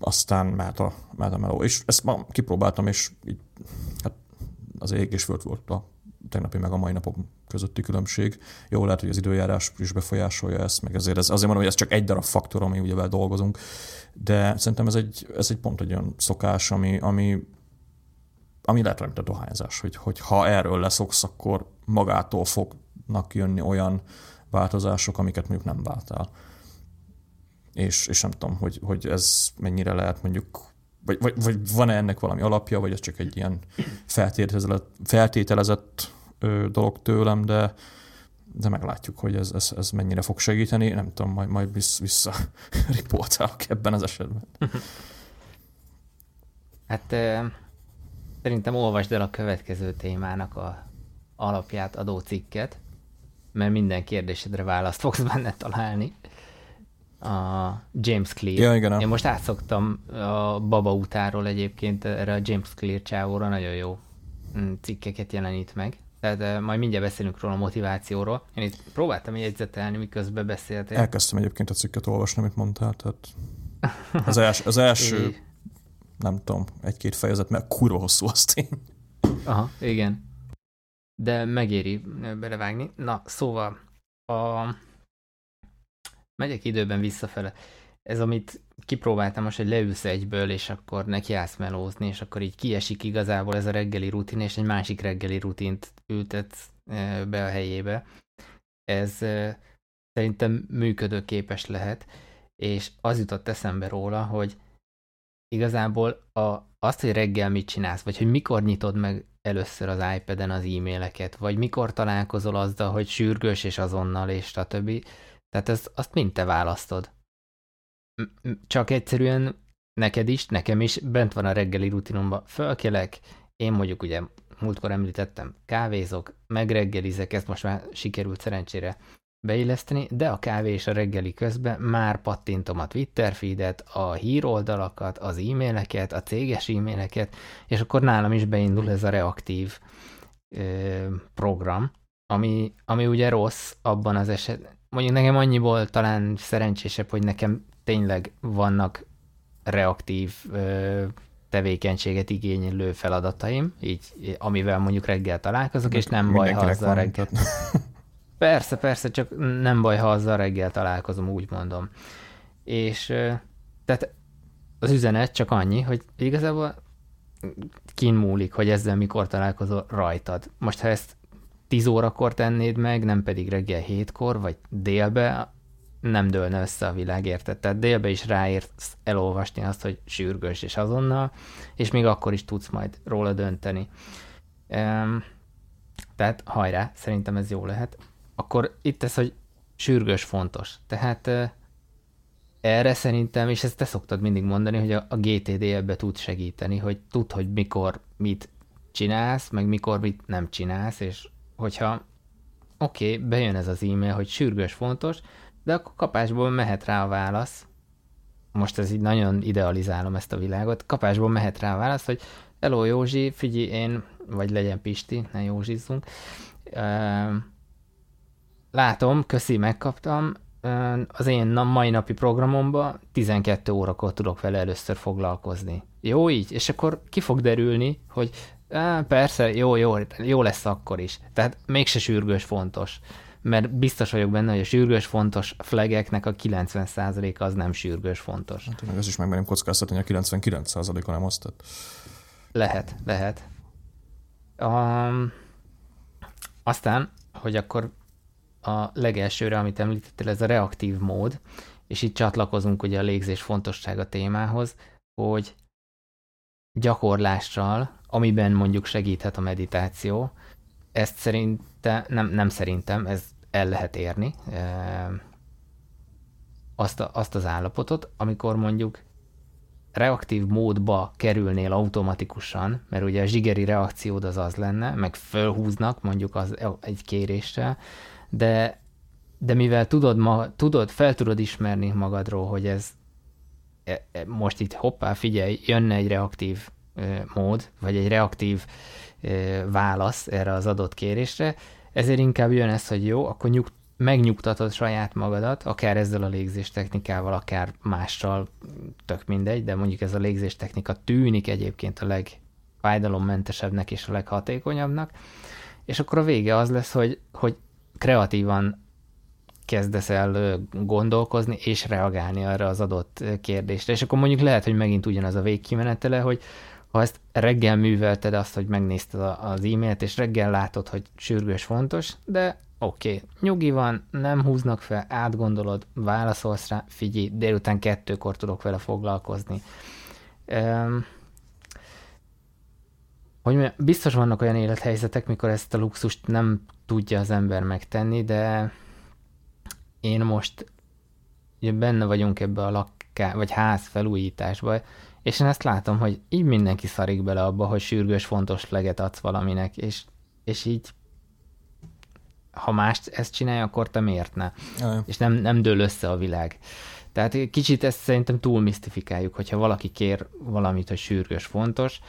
Aztán mehet a, mehet a meló. És ezt ma kipróbáltam, és így, hát az ég és föld volt a tegnapi meg a mai napok közötti különbség. Jó, lehet, hogy az időjárás is befolyásolja ezt, meg ezért ez, azért mondom, hogy ez csak egy darab faktor, ami ugye dolgozunk, de szerintem ez egy, ez egy pont egy olyan szokás, ami, ami ami lehet, mint a dohányzás, hogy, hogy ha erről leszoksz, akkor magától fognak jönni olyan változások, amiket mondjuk nem váltál. És, és nem tudom, hogy, hogy ez mennyire lehet mondjuk, vagy, vagy, vagy van-e ennek valami alapja, vagy ez csak egy ilyen feltételezett, feltételezett ö, dolog tőlem, de, de meglátjuk, hogy ez, ez, ez mennyire fog segíteni. Nem tudom, majd, majd vissza riportálok ebben az esetben. [LAUGHS] Hát Szerintem olvasd el a következő témának a alapját adó cikket, mert minden kérdésedre választ fogsz benne találni. A James Clear. Ja, igen. Én most átszoktam a Baba utáról egyébként erre a James Clear csávóra, nagyon jó mm, cikkeket jelenít meg. Tehát majd mindjárt beszélünk róla a motivációról. Én itt próbáltam jegyzetelni, miközben beszéltél. Elkezdtem egyébként a cikket olvasni, amit mondtál, tehát az, els, az [LAUGHS] első nem tudom, egy-két fejezet, mert kurva hosszú az tény. Aha, igen. De megéri belevágni. Na, szóval a... megyek időben visszafele. Ez, amit kipróbáltam most, hogy leülsz egyből, és akkor nekiállsz melózni, és akkor így kiesik igazából ez a reggeli rutin, és egy másik reggeli rutint ültetsz be a helyébe. Ez szerintem működőképes lehet, és az jutott eszembe róla, hogy igazából a, azt, hogy reggel mit csinálsz, vagy hogy mikor nyitod meg először az iPad-en az e-maileket, vagy mikor találkozol azzal, hogy sürgős és azonnal, és stb. Tehát ezt, azt mind te választod. Csak egyszerűen neked is, nekem is bent van a reggeli rutinomban. Fölkelek, én mondjuk ugye múltkor említettem, kávézok, megreggelizek, ezt most már sikerült szerencsére beilleszteni, de a kávé és a reggeli közben már pattintom a Twitter feedet, a híroldalakat, az e-maileket, a céges e-maileket, és akkor nálam is beindul ez a reaktív ö, program, ami, ami ugye rossz abban az esetben. Mondjuk nekem annyiból talán szerencsésebb, hogy nekem tényleg vannak reaktív ö, tevékenységet igénylő feladataim, így, amivel mondjuk reggel találkozok, és nem baj, ha azzal reggel... [LAUGHS] Persze, persze, csak nem baj, ha azzal reggel találkozom, úgy mondom. És tehát az üzenet csak annyi, hogy igazából kin múlik, hogy ezzel mikor találkozol rajtad. Most ha ezt 10 órakor tennéd meg, nem pedig reggel 7-kor, vagy délbe, nem dőlne össze a világ, érted? Tehát délbe is ráérsz elolvasni azt, hogy sürgős és azonnal, és még akkor is tudsz majd róla dönteni. Um, tehát hajrá, szerintem ez jó lehet akkor itt ez, hogy sürgős fontos. Tehát erre szerintem, és ezt te szoktad mindig mondani, hogy a, a GTD ebbe tud segíteni, hogy tud, hogy mikor mit csinálsz, meg mikor mit nem csinálsz, és hogyha oké, okay, bejön ez az e-mail, hogy sürgős fontos, de akkor kapásból mehet rá a válasz, most ez így nagyon idealizálom ezt a világot, kapásból mehet rá a válasz, hogy hello Józsi, figyelj én, vagy legyen Pisti, ne Józsizzunk, látom, köszi, megkaptam, az én mai napi programomban 12 órakor tudok vele először foglalkozni. Jó így? És akkor ki fog derülni, hogy á, persze, jó, jó, jó lesz akkor is. Tehát mégse sürgős fontos. Mert biztos vagyok benne, hogy a sürgős fontos flageknek a 90%-a az nem sürgős fontos. Hát meg ez is megmerem kockáztatni, hogy a 99%-a nem azt tett. Lehet, lehet. Um, aztán, hogy akkor a legelsőre, amit említettél, ez a reaktív mód, és itt csatlakozunk ugye a légzés fontossága témához, hogy gyakorlással, amiben mondjuk segíthet a meditáció, ezt szerinte, nem, nem szerintem, ez el lehet érni, azt, a, azt az állapotot, amikor mondjuk reaktív módba kerülnél automatikusan, mert ugye a zsigeri reakciód az az lenne, meg fölhúznak mondjuk az egy kéréssel, de, de mivel tudod, ma, tudod, fel tudod ismerni magadról, hogy ez e, e, most itt hoppá, figyelj, jönne egy reaktív e, mód, vagy egy reaktív válasz erre az adott kérésre, ezért inkább jön ez, hogy jó, akkor nyugt, megnyugtatod saját magadat, akár ezzel a légzés technikával, akár mással, tök mindegy, de mondjuk ez a légzés technika tűnik egyébként a legfájdalommentesebbnek és a leghatékonyabbnak, és akkor a vége az lesz, hogy, hogy kreatívan kezdesz el gondolkozni és reagálni arra az adott kérdésre. És akkor mondjuk lehet, hogy megint ugyanaz a végkimenetele, hogy ha ezt reggel művelted azt, hogy megnézted az e-mailt, és reggel látod, hogy sürgős, fontos, de oké, okay, nyugi van, nem húznak fel, átgondolod, válaszolsz rá, figyelj, délután kettőkor tudok vele foglalkozni. Um, hogy biztos vannak olyan élethelyzetek, mikor ezt a luxust nem tudja az ember megtenni, de én most ugye benne vagyunk ebbe a lakká, vagy ház felújításba, és én ezt látom, hogy így mindenki szarik bele abba, hogy sürgős, fontos leget adsz valaminek, és, és így ha mást ezt csinálja, akkor te miért ne? Jaj. És nem, nem dől össze a világ. Tehát kicsit ezt szerintem túl misztifikáljuk, hogyha valaki kér valamit, hogy sürgős, fontos,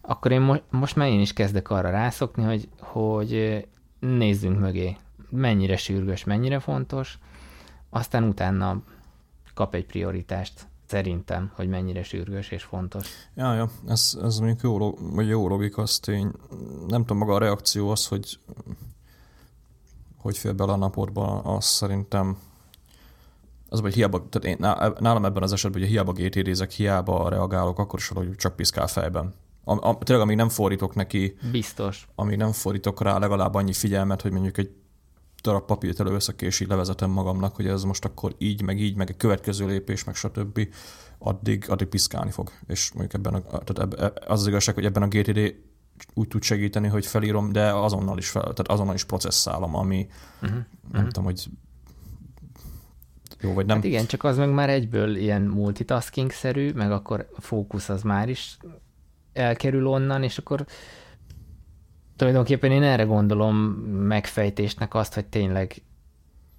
akkor én mo- most már én is kezdek arra rászokni, hogy, hogy nézzünk mögé, mennyire sürgős, mennyire fontos, aztán utána kap egy prioritást szerintem, hogy mennyire sürgős és fontos. Ja, ja, ez, ez mondjuk jó, vagy jó logika, azt én nem tudom, maga a reakció az, hogy hogy fél bele a napodba, az szerintem az, hogy hiába, tehát én, nálam ebben az esetben, hogy hiába GTD-zek, hiába reagálok, akkor is hogy csak piszkál fejben. Am, am, tényleg, amíg nem fordítok neki... Biztos. Amíg nem fordítok rá legalább annyi figyelmet, hogy mondjuk egy darab papírt előveszek, és így levezetem magamnak, hogy ez most akkor így, meg így, meg egy következő lépés, meg stb. addig, addig piszkálni fog. És mondjuk ebben a, tehát ebben, az az igazság, hogy ebben a GTD úgy tud segíteni, hogy felírom, de azonnal is, fel, tehát azonnal is processzálom, ami uh-huh. nem uh-huh. tudom, hogy jó vagy nem. Hát igen, csak az meg már egyből ilyen multitasking-szerű, meg akkor a fókusz az már is elkerül onnan, és akkor tulajdonképpen én erre gondolom megfejtésnek azt, hogy tényleg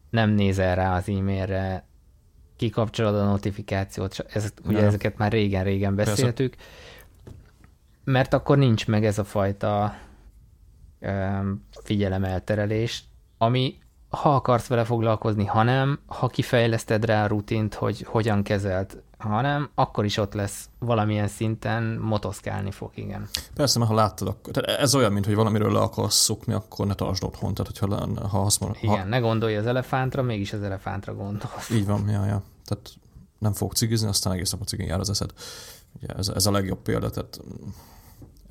nem nézel rá az e-mailre, kikapcsolod a notifikációt, ez, ugye ja. ezeket már régen-régen beszéltük, Persze. mert akkor nincs meg ez a fajta figyelemelterelés, ami ha akarsz vele foglalkozni, ha nem, ha kifejleszted rá a rutint, hogy hogyan kezelt hanem akkor is ott lesz valamilyen szinten, motoszkálni fog, igen. Persze, mert ha láttad, akkor, tehát ez olyan, mint hogy valamiről le akarsz szokni, akkor ne tartsd otthon, tehát hogyha ha azt mondod, Igen, ha... ne gondolj az elefántra, mégis az elefántra gondolsz. Így van, ja, ja. Tehát nem fog cigizni, aztán egész nap a cigin jár az eszed. Ugye ez, ez a legjobb példa, tehát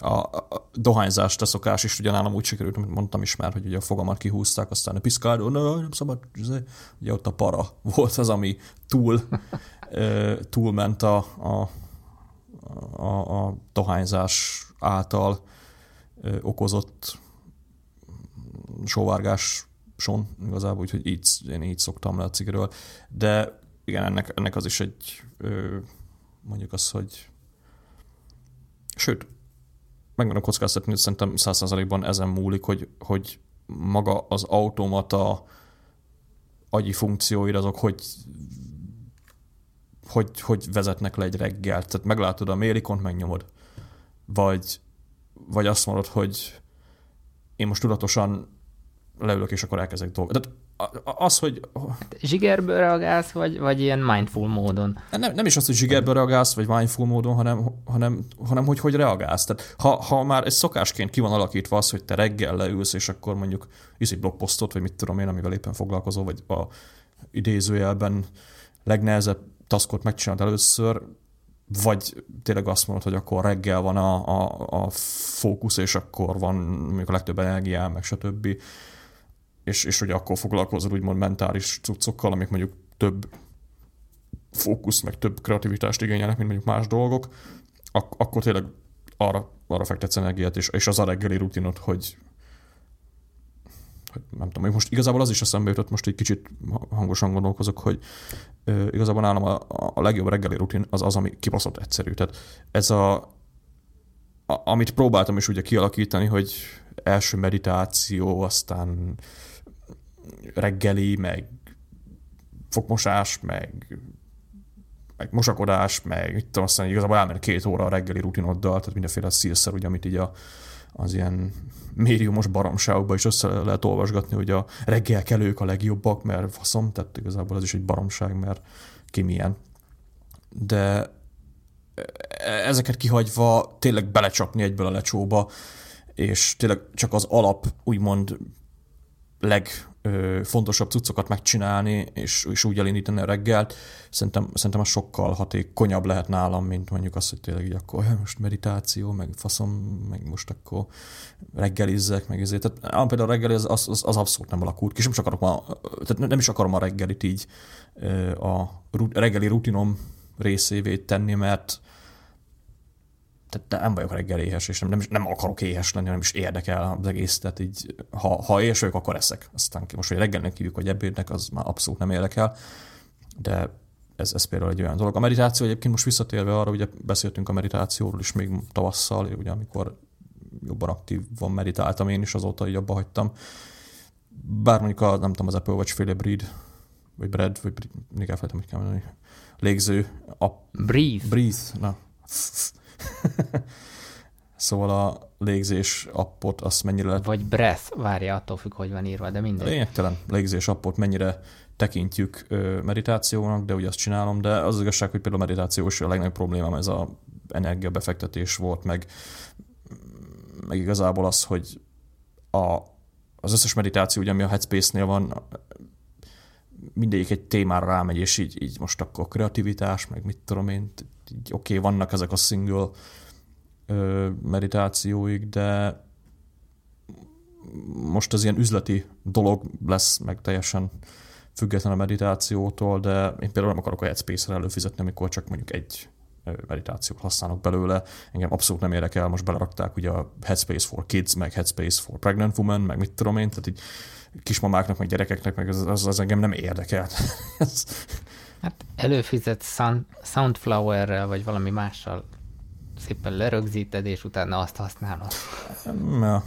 a, dohányzást a szokás is ugyanállom úgy sikerült, mint mondtam is már, hogy ugye a fogamat kihúzták, aztán a piszkáló, nem szabad, ugye ott a para [LAUGHS] volt az, ami túl túlment a, a, a, a dohányzás által okozott sóvárgáson igazából, úgyhogy így, én így szoktam le a cigiről. De igen, ennek, ennek az is egy mondjuk az, hogy sőt, megmondom kockáztatni, hogy szerintem százszerzalékban ezen múlik, hogy, hogy maga az automata agyi funkcióid azok hogy hogy, hogy vezetnek le egy reggelt. Tehát meglátod a mailikont, megnyomod. Vagy, vagy azt mondod, hogy én most tudatosan leülök, és akkor elkezdek dolgozni. Tehát az, hogy... Hát zsigerből reagálsz, vagy, vagy ilyen mindful módon? Nem, nem is az, hogy zsigerből reagálsz, vagy mindful módon, hanem, hanem, hanem hogy hogy reagálsz. Tehát ha, ha már egy szokásként ki van alakítva az, hogy te reggel leülsz, és akkor mondjuk írsz egy blogposztot, vagy mit tudom én, amivel éppen foglalkozol, vagy a idézőjelben legnehezebb taskot megcsinálod először, vagy tényleg azt mondod, hogy akkor reggel van a, a, a fókusz, és akkor van mondjuk a legtöbb energiám, meg stb. És, és hogy akkor foglalkozol úgymond mentális cuccokkal, amik mondjuk több fókusz, meg több kreativitást igényelnek, mint mondjuk más dolgok, ak- akkor tényleg arra, arra fektetsz energiát, és, és az a reggeli rutinot, hogy, hogy nem tudom, hogy most igazából az is eszembe jutott, most egy kicsit hangosan gondolkozok, hogy ö, igazából nálam a, a legjobb reggeli rutin az az, ami kibaszott egyszerű. Tehát ez a, a amit próbáltam is ugye kialakítani, hogy első meditáció, aztán reggeli, meg fogmosás, meg, meg mosakodás, meg mit tudom, aztán igazából elment két óra a reggeli rutinoddal, tehát mindenféle szírszer, ugye, amit így a, az ilyen médiumos baromságokban is össze lehet olvasgatni, hogy a reggelkelők a legjobbak, mert faszom, tehát igazából ez is egy baromság, mert ki milyen. De ezeket kihagyva tényleg belecsapni egyből a lecsóba, és tényleg csak az alap, úgymond leg fontosabb cuccokat megcsinálni, és, és úgy elindítani a reggelt, szerintem, szerintem az sokkal hatékonyabb lehet nálam, mint mondjuk az, hogy tényleg így akkor most meditáció, meg faszom, meg most akkor reggelizzek, meg ezért. Tehát például a reggeli az, az, az, abszolút nem alakult ki, és nem is akarom a, tehát nem is akarom a reggelit így a reggeli rutinom részévé tenni, mert tehát nem vagyok reggel éhes, és nem, nem, nem akarok éhes lenni, nem is érdekel az egész, tehát így, ha, ha éhes vagyok, akkor eszek. Aztán most, hogy reggelnek hívjuk, vagy ebédnek, az már abszolút nem érdekel, de ez, ez például egy olyan dolog. A meditáció egyébként most visszatérve arra, ugye beszéltünk a meditációról is még tavasszal, ugye amikor jobban aktív van meditáltam én is, azóta így abba hagytam. Bár mondjuk a, nem tudom, az Apple vagy féle Breed, vagy Bread, vagy mindig elfelejtem, hogy kell mondani. Légző. A, breathe. Breathe, na. [LAUGHS] szóval a légzés appot azt mennyire lehet... Vagy breath, várja, attól függ, hogy van írva, de mindegy. Lényegtelen légzés appot mennyire tekintjük meditációnak, de úgy azt csinálom, de az, az igazság, hogy például a meditációs a legnagyobb problémám ez a energiabefektetés volt, meg, meg igazából az, hogy a, az összes meditáció, ugye, ami a Headspace-nél van, mindegyik egy témára rámegy, és így, így most akkor kreativitás, meg mit tudom én, oké, okay, vannak ezek a single ö, meditációik, de most az ilyen üzleti dolog lesz, meg teljesen független a meditációtól, de én például nem akarok a Headspace-re előfizetni, amikor csak mondjuk egy meditációt használok belőle. Engem abszolút nem érdekel, most belerakták ugye a Headspace for Kids, meg Headspace for Pregnant Women, meg mit tudom én, tehát így kismamáknak, meg gyerekeknek, meg az, az, az engem nem érdekel. [LAUGHS] hát előfizet sound, Soundflower-rel, vagy valami mással szépen lerögzíted, és utána azt használod. Ja.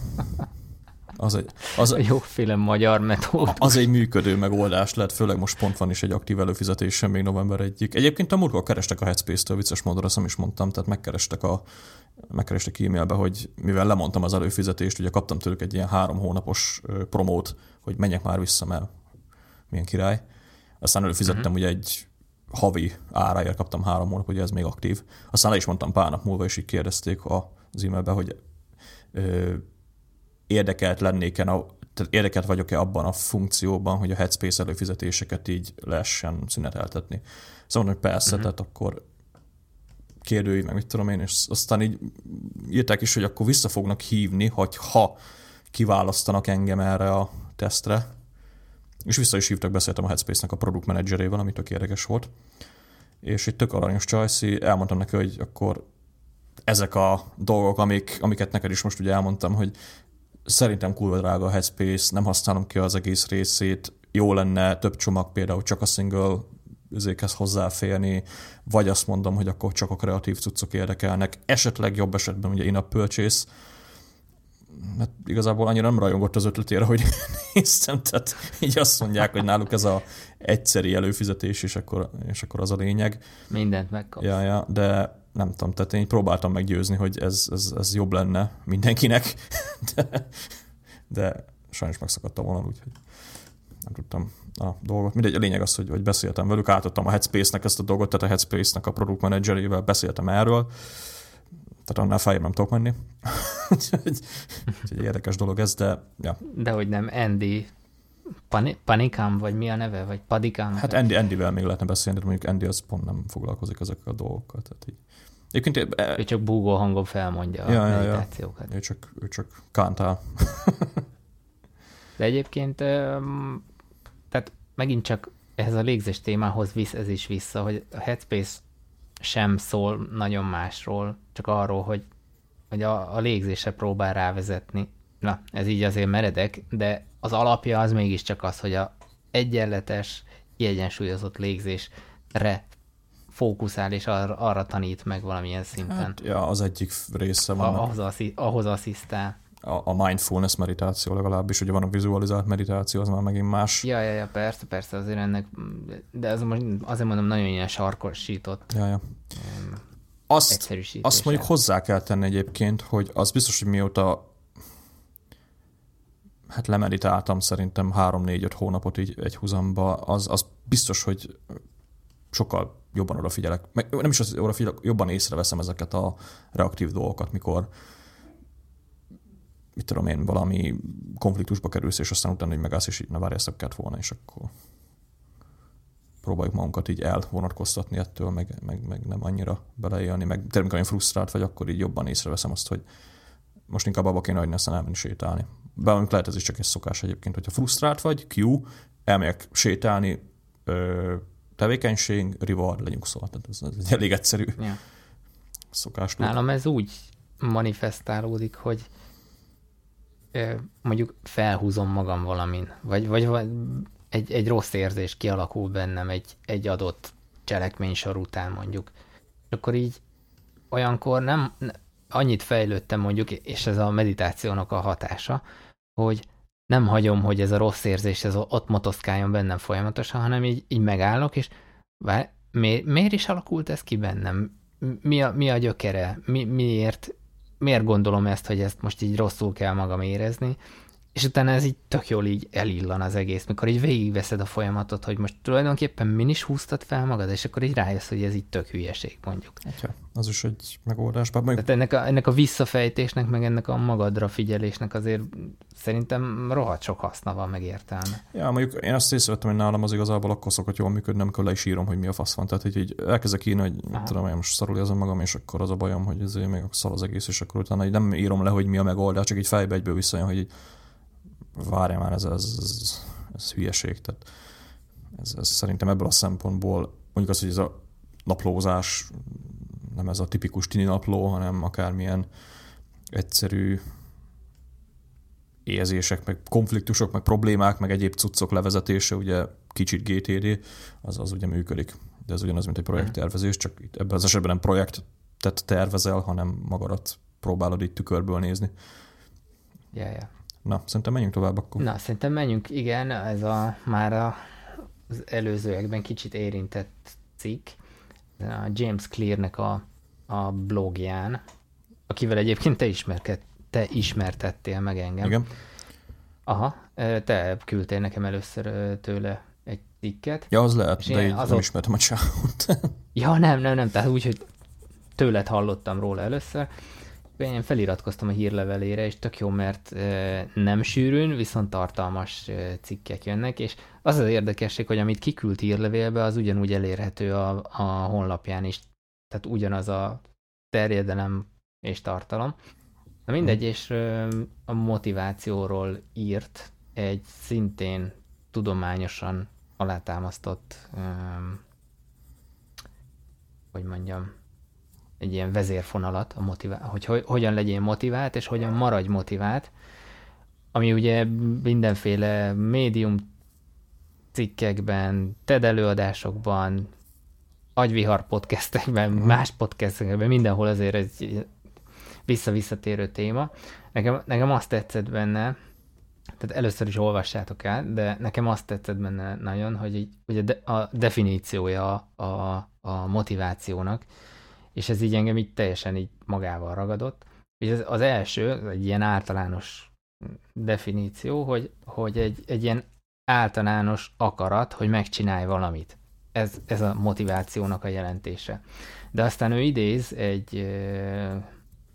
Az egy, az, a jóféle magyar metód. Az egy működő megoldás lehet, főleg most pont van is egy aktív előfizetés, még november egyik. Egyébként a múltkor kerestek a Headspace-től, vicces módon, azt is mondtam, tehát megkerestek a megkerestek e-mailbe, hogy mivel lemondtam az előfizetést, ugye kaptam tőlük egy ilyen három hónapos promót, hogy menjek már vissza, mert milyen király. Aztán előfizettem uh-huh. ugye egy havi áráért kaptam három hónap, hogy ez még aktív. Aztán le is mondtam pár nap múlva, és így kérdezték az e-mailbe, hogy ö, érdekelt lennék-e, tehát érdekelt vagyok-e abban a funkcióban, hogy a Headspace előfizetéseket így lehessen szüneteltetni. Szóval, hogy persze, uh-huh. tehát akkor kérdői, meg mit tudom én, és aztán így írták is, hogy akkor vissza fognak hívni, hogy ha kiválasztanak engem erre a tesztre. És vissza is hívtak, beszéltem a Headspace-nek a product managerével, ami tök érdekes volt. És egy tök aranyos csajszi, elmondtam neki, hogy akkor ezek a dolgok, amik, amiket neked is most ugye elmondtam, hogy szerintem kurva drága a Headspace, nem használom ki az egész részét, jó lenne több csomag, például csak a single üzékhez hozzáférni, vagy azt mondom, hogy akkor csak a kreatív cuccok érdekelnek. Esetleg jobb esetben ugye in a purchase, mert igazából annyira nem rajongott az ötletére, hogy [LAUGHS] néztem, tehát így azt mondják, hogy náluk ez a egyszeri előfizetés, és akkor, és akkor az a lényeg. Mindent megkapsz. Ja, ja, de nem tudom, tehát én próbáltam meggyőzni, hogy ez, ez, ez jobb lenne mindenkinek, [LAUGHS] de, de sajnos megszakadt a vonal, úgyhogy nem tudtam a dolgot. Mindegy, a lényeg az, hogy, hogy beszéltem velük, átadtam a Headspace-nek ezt a dolgot, tehát a Headspace-nek a product managerével beszéltem erről, tehát annál feljebb nem tudok menni. Úgyhogy, úgyhogy érdekes dolog ez, de ja. De hogy nem Andy Pani- Panikám, vagy mi a neve, vagy Padikám? Hát Andy, Andyvel még lehetne beszélni, de mondjuk Andy az pont nem foglalkozik ezekkel a dolgokkal. Tehát így. Egyébként, ő csak búgó hangon felmondja ja, a ja, meditációkat. Ja. Ő csak, ő csak kántál. de egyébként, tehát megint csak ehhez a légzés témához visz ez is vissza, hogy a Headspace sem szól nagyon másról, csak arról, hogy, hogy a, a légzése próbál rávezetni. Na, ez így azért meredek, de az alapja az mégiscsak az, hogy a egyenletes, kiegyensúlyozott légzésre fókuszál, és arra, arra tanít meg valamilyen szinten. Hát, ja, az egyik része van. Ahhoz, asszi, ahhoz asszisztál. A, a mindfulness meditáció legalábbis, ugye van a vizualizált meditáció, az már megint más. Ja, ja, ja, persze, persze, azért ennek, de az most azért mondom, nagyon ilyen sarkosított. Ja, ja. Azt, azt mondjuk hozzá kell tenni egyébként, hogy az biztos, hogy mióta hát lemeditáltam szerintem 3-4-5 hónapot így egy húzamba, az, az biztos, hogy sokkal jobban odafigyelek. Meg nem is az odafigyelek, jobban észreveszem ezeket a reaktív dolgokat, mikor mit tudom én, valami konfliktusba kerülsz, és aztán utána hogy megállsz, és így ne várj, ezt kellett volna, és akkor próbáljuk magunkat így elvonatkoztatni ettől, meg, meg, meg nem annyira beleélni, meg tényleg, amikor én frusztrált vagy, akkor így jobban észreveszem azt, hogy most inkább abba kéne hagyni, aztán elmenni sétálni. Bár lehet ez is csak egy szokás egyébként, hogyha frusztrált vagy, Q, elmegyek sétálni, ö, tevékenység, reward, lenyugszol. Tehát ez, ez egy elég egyszerű ja. szokás. Nálam ez úgy manifestálódik, hogy ö, mondjuk felhúzom magam valamin, vagy, vagy, vagy egy, egy rossz érzés kialakul bennem egy, egy adott cselekménysor után mondjuk. Akkor így olyankor nem, annyit fejlődtem mondjuk, és ez a meditációnak a hatása, hogy nem hagyom, hogy ez a rossz érzés ez ott motoszkáljon bennem folyamatosan, hanem így, így megállok, és vár, mi, miért is alakult ez ki bennem? Mi a, mi a gyökere? Mi, miért, miért gondolom ezt, hogy ezt most így rosszul kell magam érezni? És utána ez így tök jól így elillan az egész, mikor így végigveszed a folyamatot, hogy most tulajdonképpen min is húztad fel magad, és akkor így rájössz, hogy ez így tök hülyeség, mondjuk. Atya, az is egy megoldás. Bár mondjuk... Tehát ennek a, ennek a visszafejtésnek, meg ennek a magadra figyelésnek azért szerintem rohadt sok haszna van, meg értelme. Ja, mondjuk én azt észrevettem, hogy nálam az igazából akkor szokott jól működni, amikor le is írom, hogy mi a fasz van. Tehát, hogy így elkezdek írni, hogy Aha. tudom, én most szarul érzem magam, és akkor az a bajom, hogy ezért még szar az egész, és akkor utána így nem írom le, hogy mi a megoldás, csak így fejbe egyből visszajön, hogy így várja már, ez, ez, ez, ez hülyeség. Tehát ez, ez szerintem ebből a szempontból, mondjuk az, hogy ez a naplózás nem ez a tipikus tini napló, hanem akármilyen egyszerű érzések, meg konfliktusok, meg problémák, meg egyéb cuccok levezetése, ugye kicsit GTD, az, az ugye működik. De ez ugyanaz, mint egy projekttervezés, csak itt ebben az esetben nem projektet tervezel, hanem magadat próbálod itt tükörből nézni. Yeah, yeah. Na, szerintem menjünk tovább akkor. Na, szerintem menjünk, igen, ez a már a, az előzőekben kicsit érintett cikk, a James Clearnek a, a blogján, akivel egyébként te, ismerked, te ismertettél meg engem. Igen. Aha, te küldtél nekem először tőle egy cikket. Ja, az lehet, de én azon... nem ismertem a csávot. ja, nem, nem, nem, tehát úgy, hogy tőled hallottam róla először, én feliratkoztam a hírlevelére, és tök jó, mert nem sűrűn, viszont tartalmas cikkek jönnek, és az az érdekesség, hogy amit kiküld hírlevélbe, az ugyanúgy elérhető a, a honlapján is. Tehát ugyanaz a terjedelem és tartalom. Na mindegy, mhm. és a motivációról írt egy szintén tudományosan alátámasztott, hogy mondjam, egy ilyen vezérfonalat, a motivá- hogy, hogy hogyan legyél motivált, és hogyan maradj motivált, ami ugye mindenféle médium cikkekben, TED előadásokban, agyvihar podcastekben, mm. más podcastekben, mindenhol azért egy visszavisszatérő téma. Nekem, nekem azt tetszett benne, tehát először is olvassátok el, de nekem azt tetszett benne nagyon, hogy így, ugye a definíciója a, a motivációnak, és ez így engem így teljesen így magával ragadott. És az, az első, egy ilyen általános definíció, hogy, hogy egy, egy ilyen általános akarat, hogy megcsinálj valamit. Ez, ez a motivációnak a jelentése. De aztán ő idéz egy uh,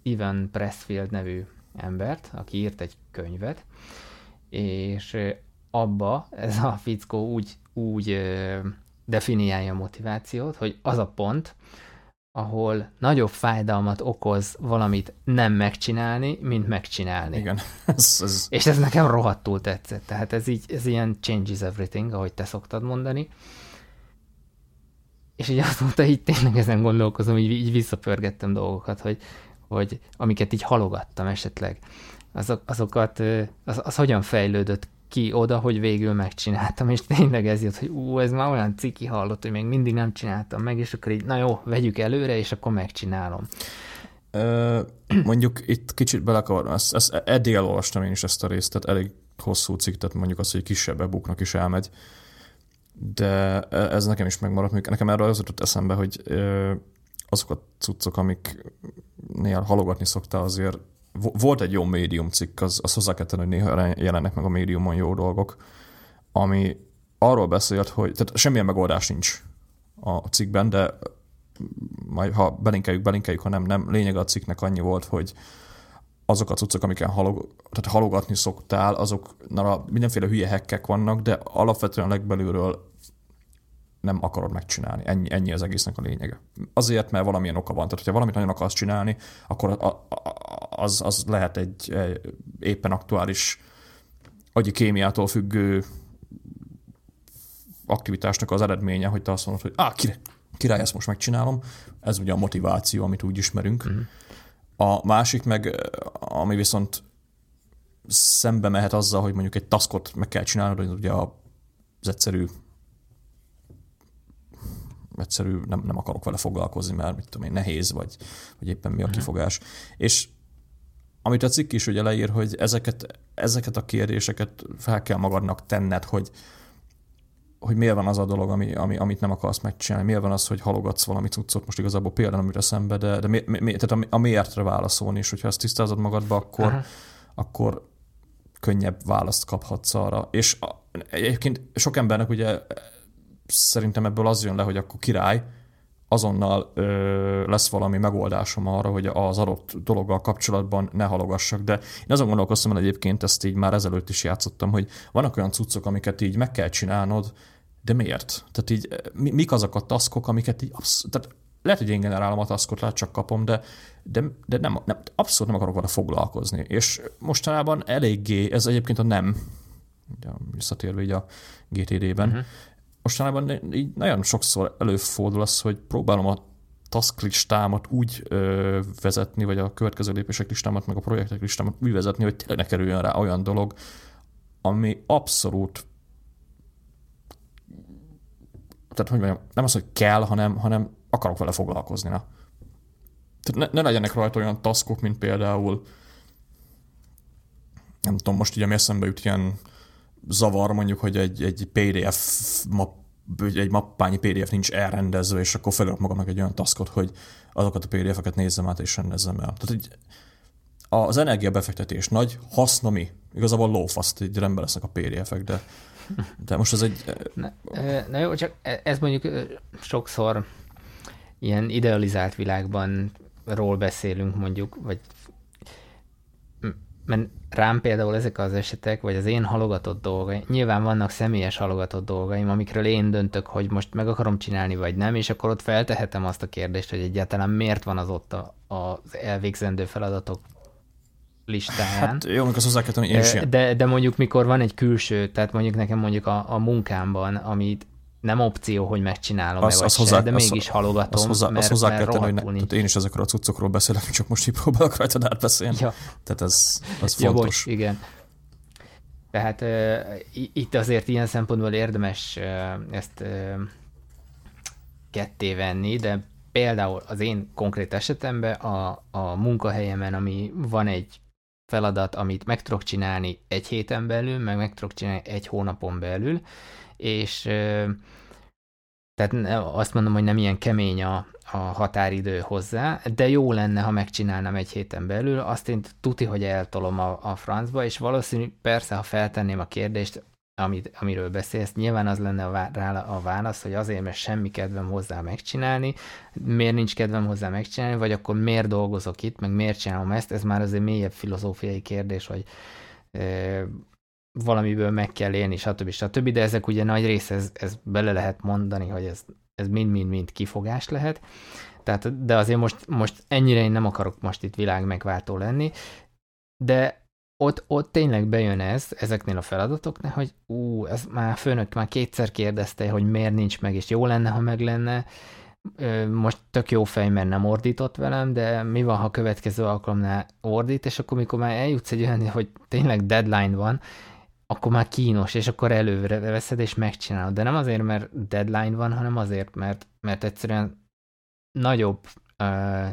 Ivan Pressfield nevű embert, aki írt egy könyvet, és abba ez a fickó úgy, úgy uh, definiálja a motivációt, hogy az a pont, ahol nagyobb fájdalmat okoz valamit nem megcsinálni, mint megcsinálni. Igen. [LAUGHS] ez, ez... És ez nekem rohadtul tetszett. Tehát ez, így, ez ilyen changes everything, ahogy te szoktad mondani. És így azóta így tényleg ezen gondolkozom, így, így visszapörgettem dolgokat, hogy, hogy amiket így halogattam esetleg, azok, azokat, az, az hogyan fejlődött ki oda, hogy végül megcsináltam, és tényleg ez jött, hogy ú, ez már olyan ciki hallott, hogy még mindig nem csináltam meg, és akkor így, na jó, vegyük előre, és akkor megcsinálom. Ö, [CLEARS THROAT] mondjuk itt kicsit belekavarnom, ezt, ezt eddig elolvastam én is ezt a részt, tehát elég hosszú cikk, tehát mondjuk az, hogy kisebb e is elmegy, de ez nekem is megmaradt. Mondjuk nekem erről az jutott eszembe, hogy azok a cuccok, amiknél halogatni szoktál azért volt egy jó médium cikk, az, az hozzá kell tenni, hogy néha jelennek meg a médiumon jó dolgok, ami arról beszélt, hogy tehát semmilyen megoldás nincs a cikkben, de majd ha belinkeljük, belinkeljük, ha nem, nem. Lényeg a cikknek annyi volt, hogy azok a cuccok, amiken halog, tehát halogatni szoktál, azok mindenféle hülye hekkek vannak, de alapvetően legbelülről nem akarod megcsinálni. Ennyi, ennyi az egésznek a lényege. Azért, mert valamilyen oka van. Tehát, hogyha valamit nagyon akarsz csinálni, akkor a, a, az, az lehet egy, egy éppen aktuális agyi kémiától függő aktivitásnak az eredménye, hogy te azt mondod, hogy ah, király, király, ezt most megcsinálom. Ez ugye a motiváció, amit úgy ismerünk. Uh-huh. A másik meg, ami viszont szembe mehet azzal, hogy mondjuk egy taskot meg kell csinálnod, hogy ugye az egyszerű egyszerű, nem, nem akarok vele foglalkozni, mert mit tudom én, nehéz, vagy, vagy éppen mi a mhm. kifogás. És amit a cikk is ugye leír, hogy ezeket, ezeket a kérdéseket fel kell magadnak tenned, hogy, hogy miért van az a dolog, ami, ami, amit nem akarsz megcsinálni, miért van az, hogy halogatsz valami cuccot, most igazából például amire szembe, de, de mi, mi, tehát a, a miértre válaszolni, és hogyha ezt tisztázod magadba, akkor, akkor könnyebb választ kaphatsz arra. És a, egyébként sok embernek ugye szerintem ebből az jön le, hogy akkor király, azonnal ö, lesz valami megoldásom arra, hogy az adott dologgal kapcsolatban ne halogassak. De én azon gondolkoztam, hogy egyébként ezt így már ezelőtt is játszottam, hogy vannak olyan cuccok, amiket így meg kell csinálnod, de miért? Tehát így mi, mik azok a taszkok, amiket így absz- tehát lehet, hogy én generálom a taszkot, lehet csak kapom, de, de, de nem, nem, abszolút nem akarok vele foglalkozni. És mostanában eléggé, ez egyébként a nem, visszatérve így a GTD-ben, uh-huh mostanában így nagyon sokszor előfordul az, hogy próbálom a task listámat úgy ö, vezetni, vagy a következő lépések listámat, meg a projektek listámat úgy vezetni, hogy tényleg ne kerüljön rá olyan dolog, ami abszolút tehát hogy mondjam, nem az, hogy kell, hanem, hanem akarok vele foglalkozni. Na. Tehát ne, ne legyenek rajta olyan taskok, mint például nem tudom, most ugye mi eszembe jut ilyen zavar mondjuk, hogy egy, egy PDF map, egy mappányi PDF nincs elrendezve, és akkor felülök magamnak egy olyan taskot, hogy azokat a PDF-eket nézzem át és rendezzem el. Tehát így az energiabefektetés nagy, haszna mi? Igazából lófaszt, így rendben lesznek a PDF-ek, de, de most ez egy... Na, na jó, csak e, ez mondjuk sokszor ilyen idealizált világban ról beszélünk mondjuk, vagy mert rám például ezek az esetek, vagy az én halogatott dolgaim, nyilván vannak személyes halogatott dolgaim, amikről én döntök, hogy most meg akarom csinálni, vagy nem, és akkor ott feltehetem azt a kérdést, hogy egyáltalán miért van az ott a, az elvégzendő feladatok listáján. Hát jó, amikor hozzá kell én sem. De, de mondjuk mikor van egy külső, tehát mondjuk nekem mondjuk a, a munkámban, amit nem opció, hogy megcsinálom az, az hozzá, de mégis az, halogatom, az hozzá, mert, az hozzá mert kell tenni, hogy ne, én is ezekről a cuccokról beszélek, csak most így próbálok rajta átbeszélni. Ja. Tehát ez, ez ja, fontos. Bocs, igen. Tehát uh, itt azért ilyen szempontból érdemes uh, ezt uh, ketté venni, de például az én konkrét esetemben a, a munkahelyemen, ami van egy feladat, amit meg tudok csinálni egy héten belül, meg meg tudok csinálni egy hónapon belül, és tehát azt mondom, hogy nem ilyen kemény a, a határidő hozzá, de jó lenne, ha megcsinálnám egy héten belül, azt én tuti, hogy eltolom a, a francba, és valószínű, persze, ha feltenném a kérdést, amit, amiről beszélsz, nyilván az lenne a, rá a válasz, hogy azért, mert semmi kedvem hozzá megcsinálni, miért nincs kedvem hozzá megcsinálni, vagy akkor miért dolgozok itt, meg miért csinálom ezt, ez már azért mélyebb filozófiai kérdés, hogy valamiből meg kell élni, stb. stb. De ezek ugye nagy része, ez, ez bele lehet mondani, hogy ez ez mind-mind-mind kifogás lehet. Tehát, de azért most, most ennyire én nem akarok most itt világ megváltó lenni, de ott, ott tényleg bejön ez, ezeknél a feladatoknál, hogy ú, ez már főnök már kétszer kérdezte, hogy miért nincs meg, és jó lenne, ha meg lenne. Most tök jó fej, mert nem ordított velem, de mi van, ha következő alkalomnál ordít, és akkor mikor már eljutsz egy olyan, hogy tényleg deadline van, akkor már kínos, és akkor előre veszed, és megcsinálod. De nem azért, mert deadline van, hanem azért, mert, mert egyszerűen nagyobb, uh,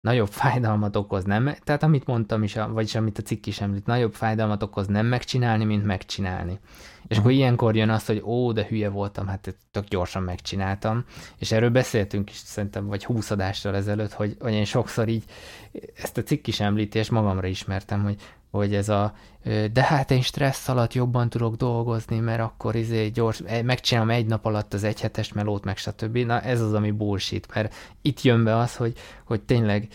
nagyobb [LAUGHS] fájdalmat okoz nem, tehát amit mondtam is, vagyis amit a cikk is említ, nagyobb fájdalmat okoz nem megcsinálni, mint megcsinálni. És akkor ilyenkor jön az, hogy ó, de hülye voltam, hát tök gyorsan megcsináltam. És erről beszéltünk is szerintem, vagy húszadással ezelőtt, hogy, hogy én sokszor így ezt a cikk is említi, és magamra ismertem, hogy hogy ez a, de hát én stressz alatt jobban tudok dolgozni, mert akkor izé gyors, e, megcsinálom egy nap alatt az egyhetes melót, meg stb. Na ez az, ami bullshit, mert itt jön be az, hogy, hogy tényleg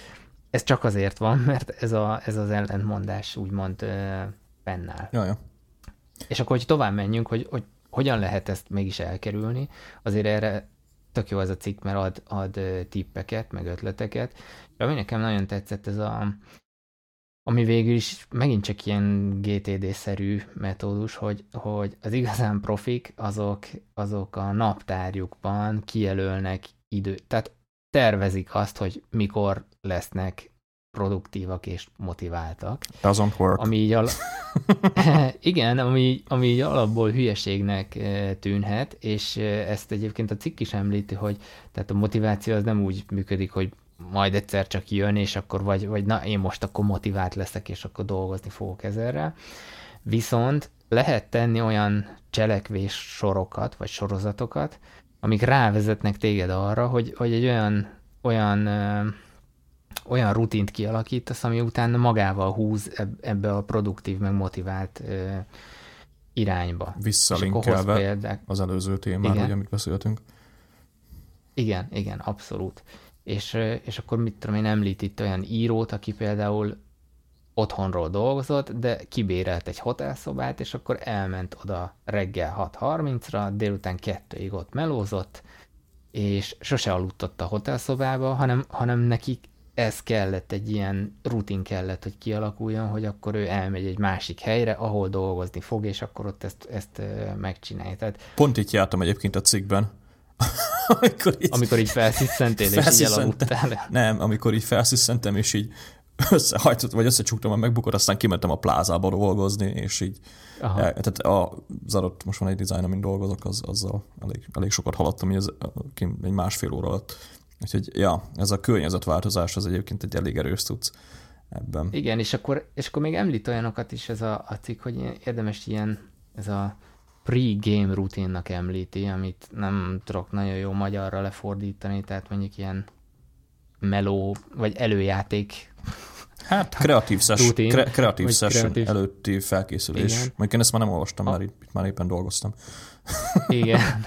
ez csak azért van, [LAUGHS] mert ez, a, ez az ellentmondás úgymond fennáll. Jaja. És akkor, hogy tovább menjünk, hogy, hogy hogyan lehet ezt mégis elkerülni, azért erre tök jó ez a cikk, mert ad, ad tippeket, meg ötleteket. És ami nekem nagyon tetszett, ez a, ami végül is megint csak ilyen GTD-szerű metódus, hogy, hogy az igazán profik azok, azok a naptárjukban kijelölnek idő, tehát tervezik azt, hogy mikor lesznek produktívak és motiváltak. Doesn't work. Ami így al- [LAUGHS] [LAUGHS] Igen, ami, ami így alapból hülyeségnek eh, tűnhet, és eh, ezt egyébként a cikk is említi, hogy tehát a motiváció az nem úgy működik, hogy majd egyszer csak jön, és akkor vagy, vagy na, én most akkor motivált leszek, és akkor dolgozni fogok ezerrel. Viszont lehet tenni olyan cselekvés sorokat, vagy sorozatokat, amik rávezetnek téged arra, hogy, hogy egy olyan, olyan, ö, olyan rutint kialakítasz, ami utána magával húz ebbe a produktív, meg motivált ö, irányba. Visszalinkelve példák... az előző témára, ugye, amit beszéltünk. Igen, igen, abszolút és, és akkor mit tudom én, említ itt olyan írót, aki például otthonról dolgozott, de kibérelt egy hotelszobát, és akkor elment oda reggel 6.30-ra, délután kettőig ott melózott, és sose aludt ott a hotelszobába, hanem, hanem nekik ez kellett, egy ilyen rutin kellett, hogy kialakuljon, hogy akkor ő elmegy egy másik helyre, ahol dolgozni fog, és akkor ott ezt, ezt megcsinálja. Tehát... Pont itt jártam egyébként a cikkben, [LAUGHS] amikor így, amikor így felsziszentél, és így elaludtál. Nem, amikor így felsziszentem, és így összehajtott, vagy összecsuktam a megbukott, aztán kimentem a plázába dolgozni, és így Aha. El, tehát az adott, most van egy dizájn, amin dolgozok, az, azzal elég, elég sokat haladtam, így ez, egy másfél óra alatt. Úgyhogy, ja, ez a környezetváltozás az egyébként egy elég erős tudsz ebben. Igen, és akkor, és akkor még említ olyanokat is ez a, a cikk, hogy érdemes ilyen, ez a pre-game rutinnak említi, amit nem tudok nagyon jó magyarra lefordítani, tehát mondjuk ilyen meló, vagy előjáték Hát kreatív, szes, kre, kreatív session kreatív. előtti felkészülés. Igen. Mondjuk én ezt már nem olvastam, a... már, itt, már éppen dolgoztam. [LAUGHS] Igen. [LAUGHS]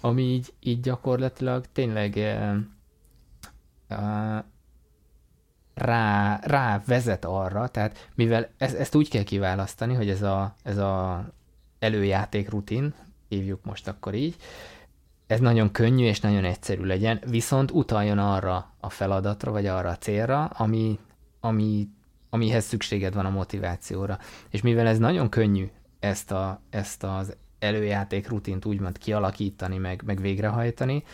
Ami így, így gyakorlatilag tényleg uh, rá, rá vezet arra, tehát mivel ez, ezt úgy kell kiválasztani, hogy ez a, ez a előjáték rutin, hívjuk most akkor így, ez nagyon könnyű és nagyon egyszerű legyen, viszont utaljon arra a feladatra, vagy arra a célra, ami, ami, amihez szükséged van a motivációra. És mivel ez nagyon könnyű ezt, a, ezt az előjáték rutint úgymond kialakítani, meg, meg végrehajtani,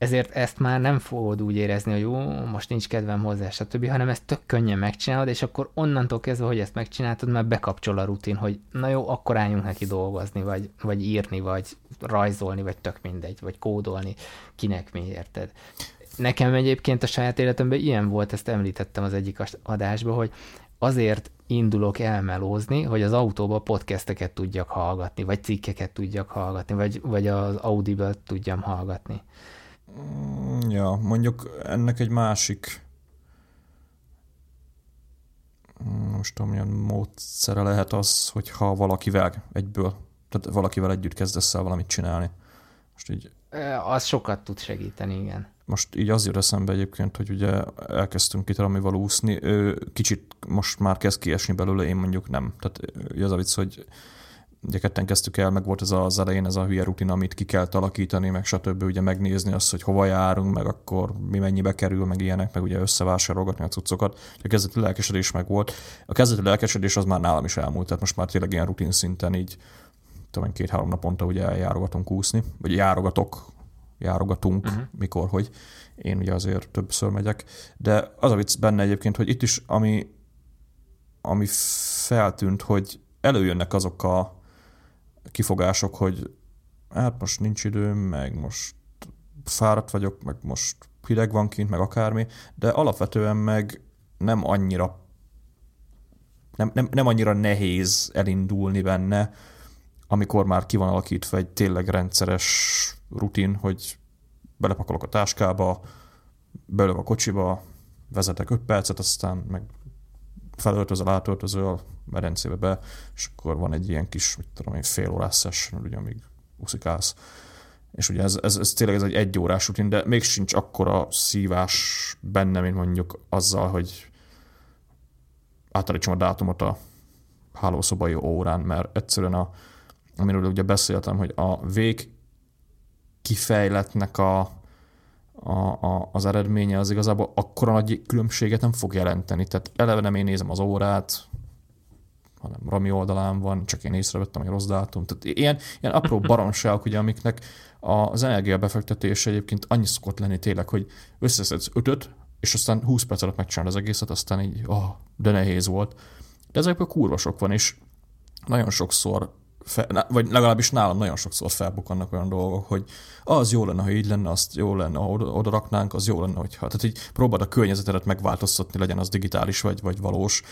ezért ezt már nem fogod úgy érezni, hogy jó, most nincs kedvem hozzá, stb., hanem ezt tök könnyen megcsinálod, és akkor onnantól kezdve, hogy ezt megcsináltad, már bekapcsol a rutin, hogy na jó, akkor álljunk neki dolgozni, vagy, vagy írni, vagy rajzolni, vagy tök mindegy, vagy kódolni, kinek mi érted. Nekem egyébként a saját életemben ilyen volt, ezt említettem az egyik adásban, hogy azért indulok elmelózni, hogy az autóba podcasteket tudjak hallgatni, vagy cikkeket tudjak hallgatni, vagy, vagy az Audible tudjam hallgatni. Ja, mondjuk ennek egy másik most tudom, milyen módszere lehet az, hogyha valakivel egyből, tehát valakivel együtt kezdesz el valamit csinálni. Most így... Az sokat tud segíteni, igen. Most így az jut eszembe egyébként, hogy ugye elkezdtünk itt valamival úszni, kicsit most már kezd kiesni belőle, én mondjuk nem. Tehát az a vicc, hogy ugye ketten kezdtük el, meg volt ez az elején ez a hülye rutin, amit ki kell alakítani, meg stb. ugye megnézni azt, hogy hova járunk, meg akkor mi mennyibe kerül, meg ilyenek, meg ugye összevásárolgatni a cuccokat. A kezdeti lelkesedés meg volt. A kezdeti lelkesedés az már nálam is elmúlt, tehát most már tényleg ilyen rutin szinten így tudom, két-három naponta ugye eljárogatunk úszni, vagy járogatok, járogatunk, uh-huh. mikor, hogy én ugye azért többször megyek, de az a vicc benne egyébként, hogy itt is, ami, ami feltűnt, hogy előjönnek azok a kifogások, hogy hát most nincs időm, meg most fáradt vagyok, meg most hideg van kint, meg akármi, de alapvetően meg nem annyira nem, nem, nem annyira nehéz elindulni benne, amikor már ki van alakítva egy tényleg rendszeres rutin, hogy belepakolok a táskába, belőle a kocsiba, vezetek 5 percet, aztán meg felöltözöl, átöltözöl, medencébe be, és akkor van egy ilyen kis, mit tudom én, fél órás session, ugye, amíg uszikálsz. És ugye ez, ez, ez tényleg ez egy órás rutin, de még sincs akkora szívás benne, mint mondjuk azzal, hogy átállítsam a dátumot a hálószobai órán, mert egyszerűen a, amiről ugye beszéltem, hogy a vég kifejletnek a, a, a, az eredménye az igazából akkora nagy különbséget nem fog jelenteni. Tehát eleve nem én nézem az órát, hanem Rami oldalán van, csak én észrevettem, hogy rossz dátum. Tehát ilyen, ilyen apró [LAUGHS] baromságok, ugye, amiknek az energiabefektetés egyébként annyi szokott lenni tényleg, hogy összeszedsz ötöt, és aztán 20 perc alatt megcsinálod az egészet, aztán így, oh, de nehéz volt. De ezekből kurva sok van, és nagyon sokszor fe, vagy legalábbis nálam nagyon sokszor felbukannak olyan dolgok, hogy az jó lenne, ha így lenne, azt jó lenne, ha oda, oda raknánk, az jó lenne, hogyha. Tehát így próbáld a környezetedet megváltoztatni, legyen az digitális vagy, vagy valós,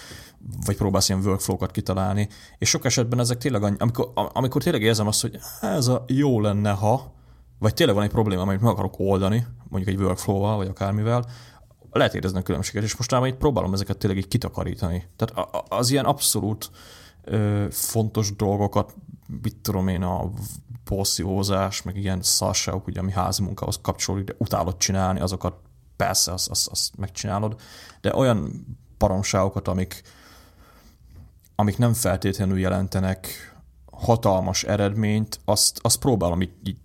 vagy próbálsz ilyen workflow-kat kitalálni. És sok esetben ezek tényleg, annyi, amikor, amikor tényleg érzem azt, hogy ez a jó lenne, ha, vagy tényleg van egy probléma, amit meg akarok oldani, mondjuk egy workflow-val, vagy akármivel, lehet érezni a különbséget, és most már így próbálom ezeket tényleg így kitakarítani. Tehát az ilyen abszolút ö, fontos dolgokat mit tudom én, a porszívózás, meg ilyen szarságok, ugye, ami házi munkához kapcsolódik, de utálod csinálni, azokat persze, azt, azt, azt megcsinálod, de olyan paromságokat, amik, amik nem feltétlenül jelentenek hatalmas eredményt, azt, azt próbálom így, így,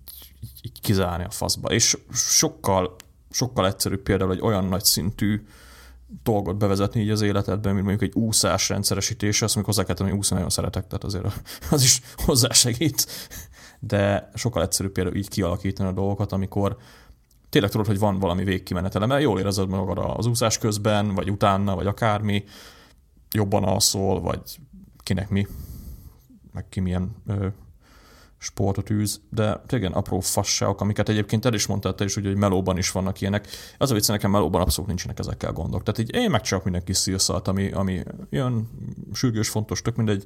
így kizárni a faszba. És sokkal, sokkal egyszerűbb például egy olyan nagy szintű dolgot bevezetni így az életedben, mint mondjuk egy úszás rendszeresítése, azt mondjuk hozzá kell tenni, hogy úszni nagyon szeretek, tehát azért az is [LAUGHS] hozzásegít, de sokkal egyszerűbb például így kialakítani a dolgokat, amikor tényleg tudod, hogy van valami végkimenetele, mert jól érzed magad az úszás közben, vagy utána, vagy akármi, jobban alszol, vagy kinek mi, meg ki milyen sportot űz, de tényleg apró fasságok, amiket egyébként el is mondtál te is, ugye, hogy melóban is vannak ilyenek. Az a vicc, nekem melóban abszolút nincsenek ezekkel gondok. Tehát így én megcsinálok minden kis szilszalt, ami, ami jön, sürgős, fontos, tök mindegy.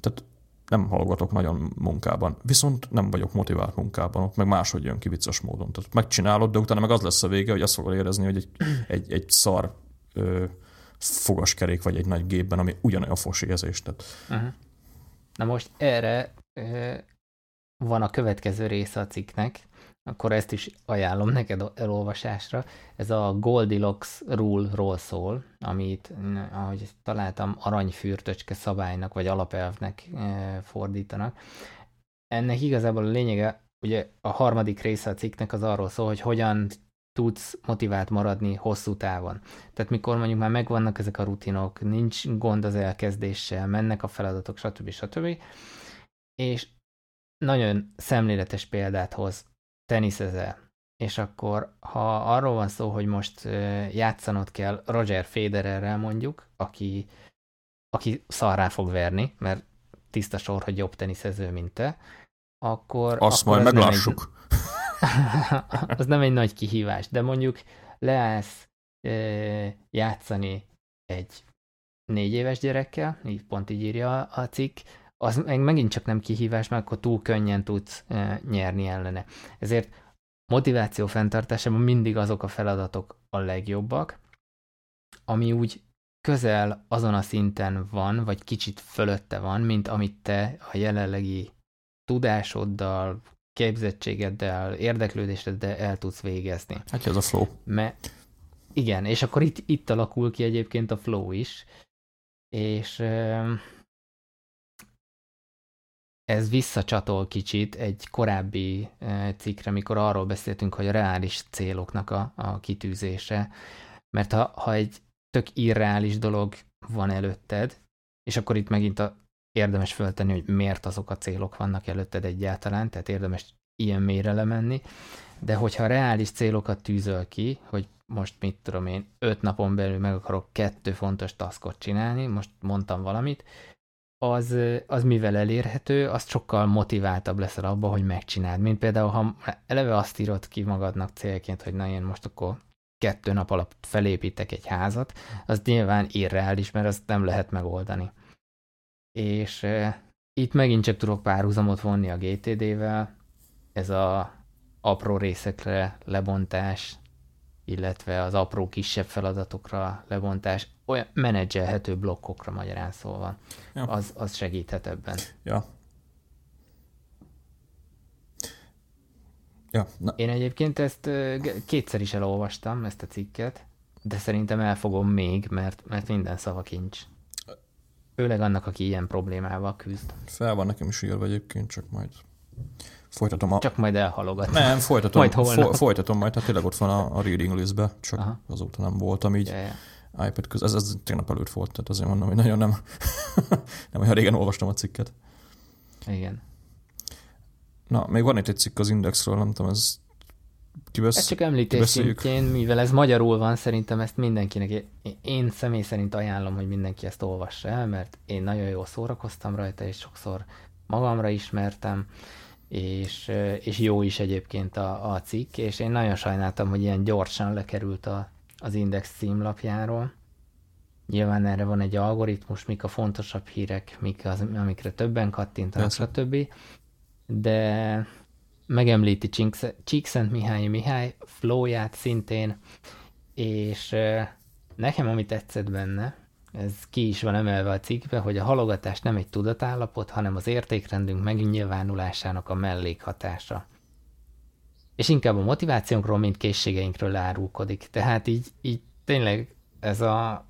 Tehát nem hallgatok nagyon munkában. Viszont nem vagyok motivált munkában, ott meg máshogy jön ki vicces módon. Tehát megcsinálod, de utána meg az lesz a vége, hogy azt fogod érezni, hogy egy, egy, egy szar ö, fogaskerék vagy egy nagy gépben, ami ugyanolyan fos érzés. Tehát... Uh-huh. Na most erre van a következő része a cikknek, akkor ezt is ajánlom neked elolvasásra. Ez a Goldilocks rule-ról szól, amit, ahogy találtam, aranyfürtöcske szabálynak vagy alapelvnek e, fordítanak. Ennek igazából a lényege, ugye a harmadik része a cikknek az arról szól, hogy hogyan tudsz motivált maradni hosszú távon. Tehát mikor mondjuk már megvannak ezek a rutinok, nincs gond az elkezdéssel, mennek a feladatok, stb. stb. És nagyon szemléletes példát hoz, teniszezel, és akkor ha arról van szó, hogy most játszanod kell Roger Federerrel mondjuk, aki, aki szarrá fog verni, mert tiszta sor, hogy jobb teniszező, mint te, akkor... Azt akkor majd meglássuk. Egy, [LAUGHS] az nem egy nagy kihívás, de mondjuk leállsz e, játszani egy négy éves gyerekkel, így pont így írja a cikk, az meg megint csak nem kihívás, mert akkor túl könnyen tudsz nyerni ellene. Ezért motiváció fenntartásában mindig azok a feladatok a legjobbak, ami úgy közel azon a szinten van, vagy kicsit fölötte van, mint amit te a jelenlegi tudásoddal, képzettségeddel, érdeklődéseddel el tudsz végezni. Hát ez a flow. Mert igen, és akkor itt, itt alakul ki egyébként a flow is, és ez visszacsatol kicsit egy korábbi cikkre, mikor arról beszéltünk, hogy a reális céloknak a, a kitűzése, mert ha, ha egy tök irreális dolog van előtted, és akkor itt megint a, érdemes föltenni, hogy miért azok a célok vannak előtted egyáltalán, tehát érdemes ilyen mélyre lemenni, de hogyha reális célokat tűzöl ki, hogy most mit tudom én, öt napon belül meg akarok kettő fontos taskot csinálni, most mondtam valamit, az, az mivel elérhető, az sokkal motiváltabb leszel abba, hogy megcsináld. Mint például, ha eleve azt írod ki magadnak célként, hogy na én most akkor kettő nap alatt felépítek egy házat, az nyilván irreális, mert azt nem lehet megoldani. És e, itt megint csak tudok párhuzamot vonni a GTD-vel, ez a apró részekre lebontás, illetve az apró kisebb feladatokra lebontás, olyan menedzselhető blokkokra magyarán szólva. Ja. Az, az segíthet ebben. Ja. Ja, na. Én egyébként ezt kétszer is elolvastam, ezt a cikket, de szerintem elfogom még, mert, mert minden szava kincs. Főleg annak, aki ilyen problémával küzd. Fel van nekem is írva egyébként, csak majd Folytatom a... Csak majd elhalogat. Nem, folytatom, majd fo- folytatom majd, tehát tényleg ott van a, a reading listbe, csak Aha. azóta nem voltam így. Yeah, yeah. iPad köz, ez, ez tegnap előtt volt, tehát azért mondom, hogy nagyon nem, [LAUGHS] nem olyan régen olvastam a cikket. Igen. Na, még van itt egy cikk az Indexről, nem tudom, ez kivesz, Ez csak említés szintjén, mivel ez magyarul van, szerintem ezt mindenkinek, én személy szerint ajánlom, hogy mindenki ezt olvassa el, mert én nagyon jól szórakoztam rajta, és sokszor magamra ismertem, és, és jó is egyébként a, a cikk, és én nagyon sajnáltam, hogy ilyen gyorsan lekerült a, az Index címlapjáról. Nyilván erre van egy algoritmus, mik a fontosabb hírek, mik az, amikre többen kattintanak, stb. De megemlíti Csíkszent Mihály Mihály flowját szintén, és nekem ami tetszett benne, ez ki is van emelve a cikkbe, hogy a halogatás nem egy tudatállapot, hanem az értékrendünk megnyilvánulásának a mellékhatása. És inkább a motivációnkról, mint készségeinkről árulkodik. Tehát így, így tényleg ez a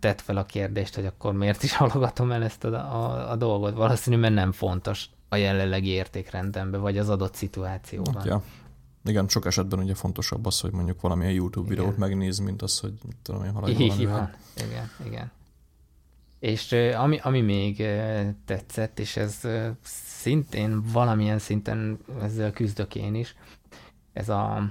tett fel a kérdést, hogy akkor miért is [LAUGHS] halogatom el ezt a, a, a dolgot. Valószínű, mert nem fontos a jelenlegi értékrendemben, vagy az adott szituációban. Hát, ja. Igen, sok esetben ugye fontosabb az, hogy mondjuk valamilyen YouTube videót igen. megnéz, mint az, hogy tudom én, haladj igen, igen. És ami, ami még tetszett, és ez szintén valamilyen szinten ezzel küzdök én is, ez a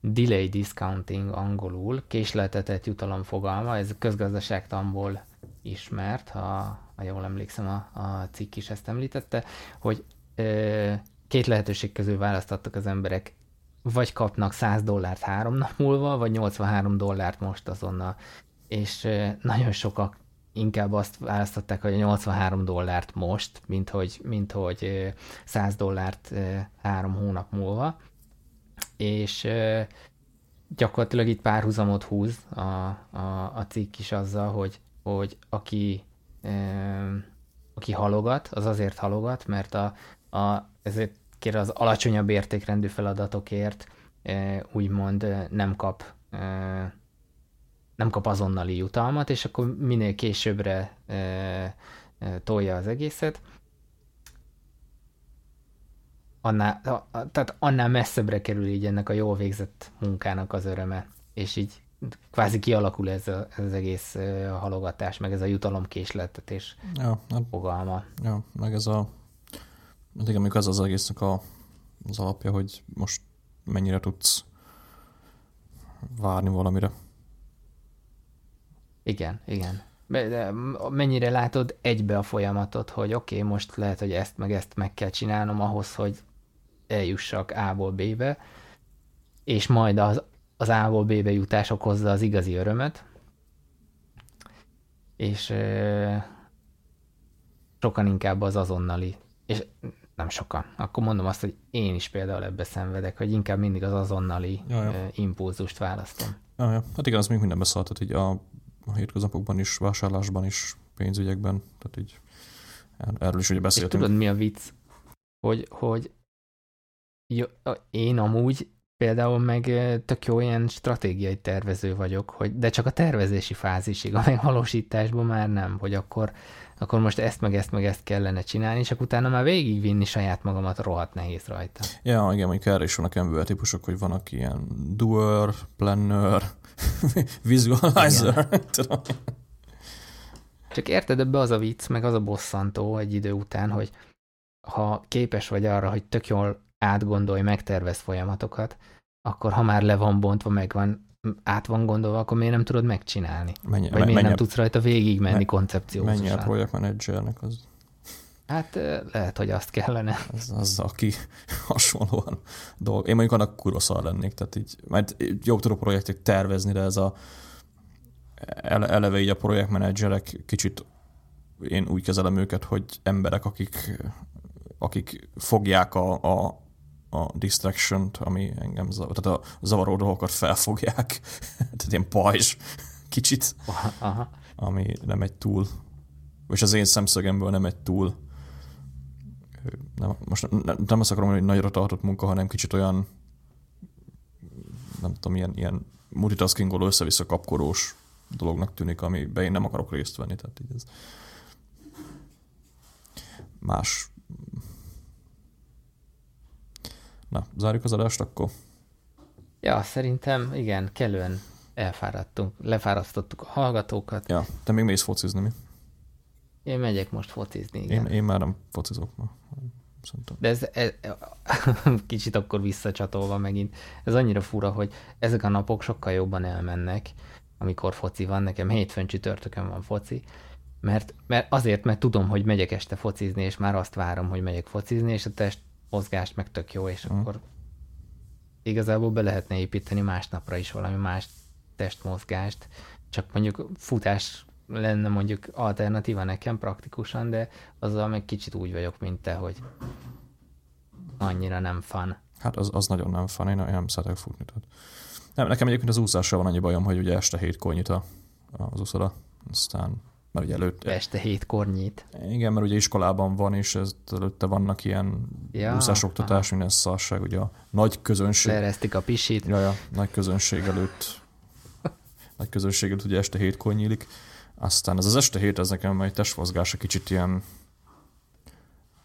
delay discounting angolul, késleltetett jutalom fogalma, ez közgazdaságtamból ismert, ha, ha jól emlékszem, a, a cikk is ezt említette, hogy ö, két lehetőség közül választottak az emberek vagy kapnak 100 dollárt három nap múlva, vagy 83 dollárt most azonnal. És nagyon sokak inkább azt választották, hogy 83 dollárt most, mint hogy, mint hogy 100 dollárt három hónap múlva. És gyakorlatilag itt párhuzamot húz a, a, a cikk is azzal, hogy, hogy aki, aki halogat, az azért halogat, mert a, a, ezért kér az alacsonyabb értékrendű feladatokért úgymond nem kap nem kap azonnali jutalmat, és akkor minél későbbre tolja az egészet, annál, tehát annál messzebbre kerül így ennek a jól végzett munkának az öröme, és így kvázi kialakul ez, a, ez az egész halogatás, meg ez a jutalomkésletetés ja, hát, fogalma. Ja, meg ez a igen, amikor az az egésznek a, az alapja, hogy most mennyire tudsz várni valamire. Igen, igen. De mennyire látod egybe a folyamatot, hogy oké, okay, most lehet, hogy ezt meg ezt meg kell csinálnom ahhoz, hogy eljussak A-ból B-be, és majd az, az A-ból B-be jutás okozza az igazi örömet, és sokan inkább az azonnali. És nem sokan. Akkor mondom azt, hogy én is például ebbe szenvedek, hogy inkább mindig az azonnali ja, ja. impulzust választom. Ja, ja. Hát igen, az még mindenbe szállt, így a, a hétköznapokban is, vásárlásban is, pénzügyekben, tehát így erről is ugye beszéltünk. És tudod, mi a vicc? Hogy, hogy jó, én amúgy például meg tök jó ilyen stratégiai tervező vagyok, hogy, de csak a tervezési fázisig, a megvalósításban már nem, hogy akkor, akkor most ezt meg ezt meg ezt kellene csinálni, és akkor utána már végigvinni saját magamat rohadt nehéz rajta. Ja, igen, mondjuk erre is vannak ember típusok, hogy vannak ilyen doer, planner, [LAUGHS] visualizer. Csak érted, ebbe az a vicc, meg az a bosszantó egy idő után, hogy ha képes vagy arra, hogy tök jól átgondolj, megtervez folyamatokat, akkor ha már le van bontva, meg van, át van gondolva, akkor miért nem tudod megcsinálni? Mennyi, Vagy miért mennyi, nem tudsz rajta végigmenni me, koncepciózusan? Mennyi a projektmenedzsernek az? Hát lehet, hogy azt kellene. Az, az aki hasonlóan dolg. Én mondjuk annak kurva lennék, tehát így, mert jó tudok projektek tervezni, de ez a eleve így a projektmenedzserek kicsit én úgy kezelem őket, hogy emberek, akik, akik fogják a, a, a distraction ami engem zavar, tehát a zavaró dolgokat felfogják, [LAUGHS] tehát ilyen pajzs kicsit, Aha. ami nem egy túl, és az én szemszögemből nem egy túl, nem, most nem, nem azt akarom, hogy nagyra tartott munka, hanem kicsit olyan, nem tudom, ilyen, ilyen multitaskingoló össze-vissza kapkorós dolognak tűnik, amiben én nem akarok részt venni. Tehát így ez más. Na, zárjuk az adást akkor? Ja, szerintem igen, kellően elfáradtunk, lefárasztottuk a hallgatókat. Ja, te még mész focizni, mi? Én megyek most focizni, igen. Én, én már nem focizok ma. Szerintem. De ez, ez [LAUGHS] kicsit akkor visszacsatolva megint, ez annyira fura, hogy ezek a napok sokkal jobban elmennek, amikor foci van, nekem hétfőn csütörtökön van foci, mert, mert azért, mert tudom, hogy megyek este focizni, és már azt várom, hogy megyek focizni, és a test mozgást meg tök jó, és mm. akkor igazából be lehetne építeni másnapra is valami más testmozgást, csak mondjuk futás lenne mondjuk alternatíva nekem praktikusan, de azzal meg kicsit úgy vagyok, mint te, hogy annyira nem fan. Hát az, az nagyon nem fan, én nem szeretek futni. Tehát. Nem, nekem egyébként az úszással van annyi bajom, hogy ugye este hétkor nyit a, az úszoda, aztán mert ugye előtte... Este hétkor nyit. Igen, mert ugye iskolában van, és ez, előtte vannak ilyen ja, úszásoktatás, aha. minden szarság, ugye a nagy közönség... Leeresztik a pisit. Ja, ja, nagy közönség előtt nagy közönség előtt ugye este hétkor nyílik. Aztán ez az este hét, ez nekem egy testmozgása kicsit ilyen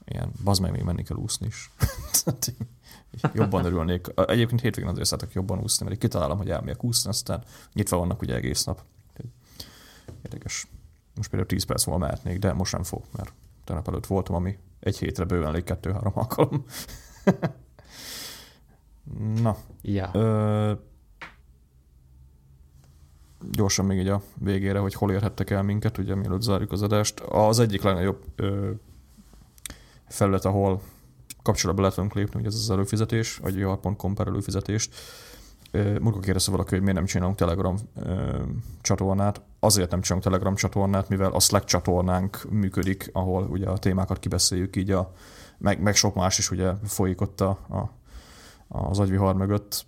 ilyen, bazd meg, még menni kell úszni is. [LAUGHS] jobban örülnék. Egyébként hétvégén azért szeretek jobban úszni, mert kitalálom, hogy elmegyek úszni, aztán nyitva vannak ugye egész nap. Érdekes. Most például 10 perc múlva mehetnék, de most nem fog, mert tegnap előtt voltam, ami egy hétre bőven elég kettő-három alkalom. [LAUGHS] Na. Ja. Ö, gyorsan még így a végére, hogy hol érhettek el minket, ugye mielőtt zárjuk az adást. Az egyik legnagyobb ö, felület, ahol kapcsolatba lehet velünk lépni, hogy ez az előfizetés, vagy jar.com per előfizetést. Múlva kérdezte valaki, hogy miért nem csinálunk Telegram csatornát. Azért nem csinálunk Telegram csatornát, mivel a Slack csatornánk működik, ahol ugye a témákat kibeszéljük, így a, meg, meg sok más is ugye folyik ott a, a, az agyvihar mögött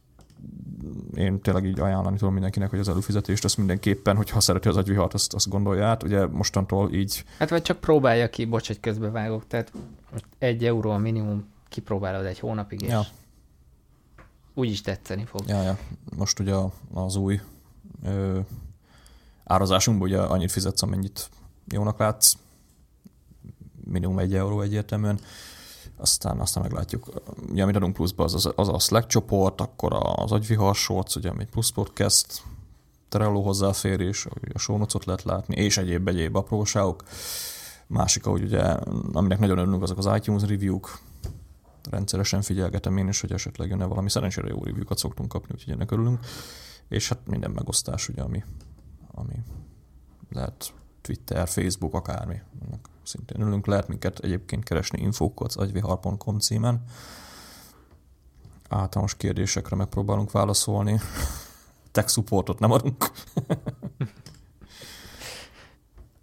én tényleg így ajánlani tudom mindenkinek, hogy az előfizetést azt mindenképpen, hogyha szereti az agyvihart, azt, azt gondolja át. Ugye mostantól így... Hát vagy csak próbálja ki, bocs, hogy közbevágok, tehát egy euró a minimum, kipróbálod egy hónapig, és ja. Úgy is tetszeni fog. Ja, ja. Most ugye az új ö, árazásunkban ugye annyit fizetsz, amennyit jónak látsz, minimum egy euró egyértelműen aztán, aztán meglátjuk. Ugye, amit adunk pluszba, az, az, a Slack csoport, akkor az agyvihar shorts, ugye, ami plusz podcast, Trello hozzáférés, a show lehet látni, és egyéb egyéb apróságok. Másik, ahogy ugye, aminek nagyon örülünk, azok az iTunes review-k, rendszeresen figyelgetem én is, hogy esetleg jönne valami. Szerencsére jó review-kat szoktunk kapni, úgyhogy ennek örülünk. És hát minden megosztás, ugye, ami, ami lehet Twitter, Facebook, akármi. Ennek szintén ülünk, lehet minket egyébként keresni infókat agyvihar.com címen. Általános kérdésekre megpróbálunk válaszolni. [LAUGHS] Tech supportot nem adunk. [LAUGHS]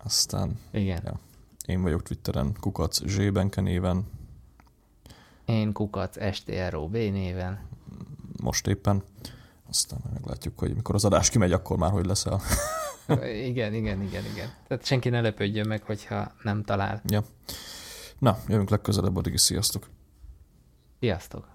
Aztán Igen. Ja, én vagyok Twitteren, kukac zsébenke néven. Én kukac STROB néven. Most éppen. Aztán meglátjuk, hogy mikor az adás kimegy, akkor már hogy leszel. [LAUGHS] igen, igen, igen, igen. Tehát senki ne lepődjön meg, hogyha nem talál. Ja. Na, jövünk legközelebb, addig is sziasztok. Sziasztok.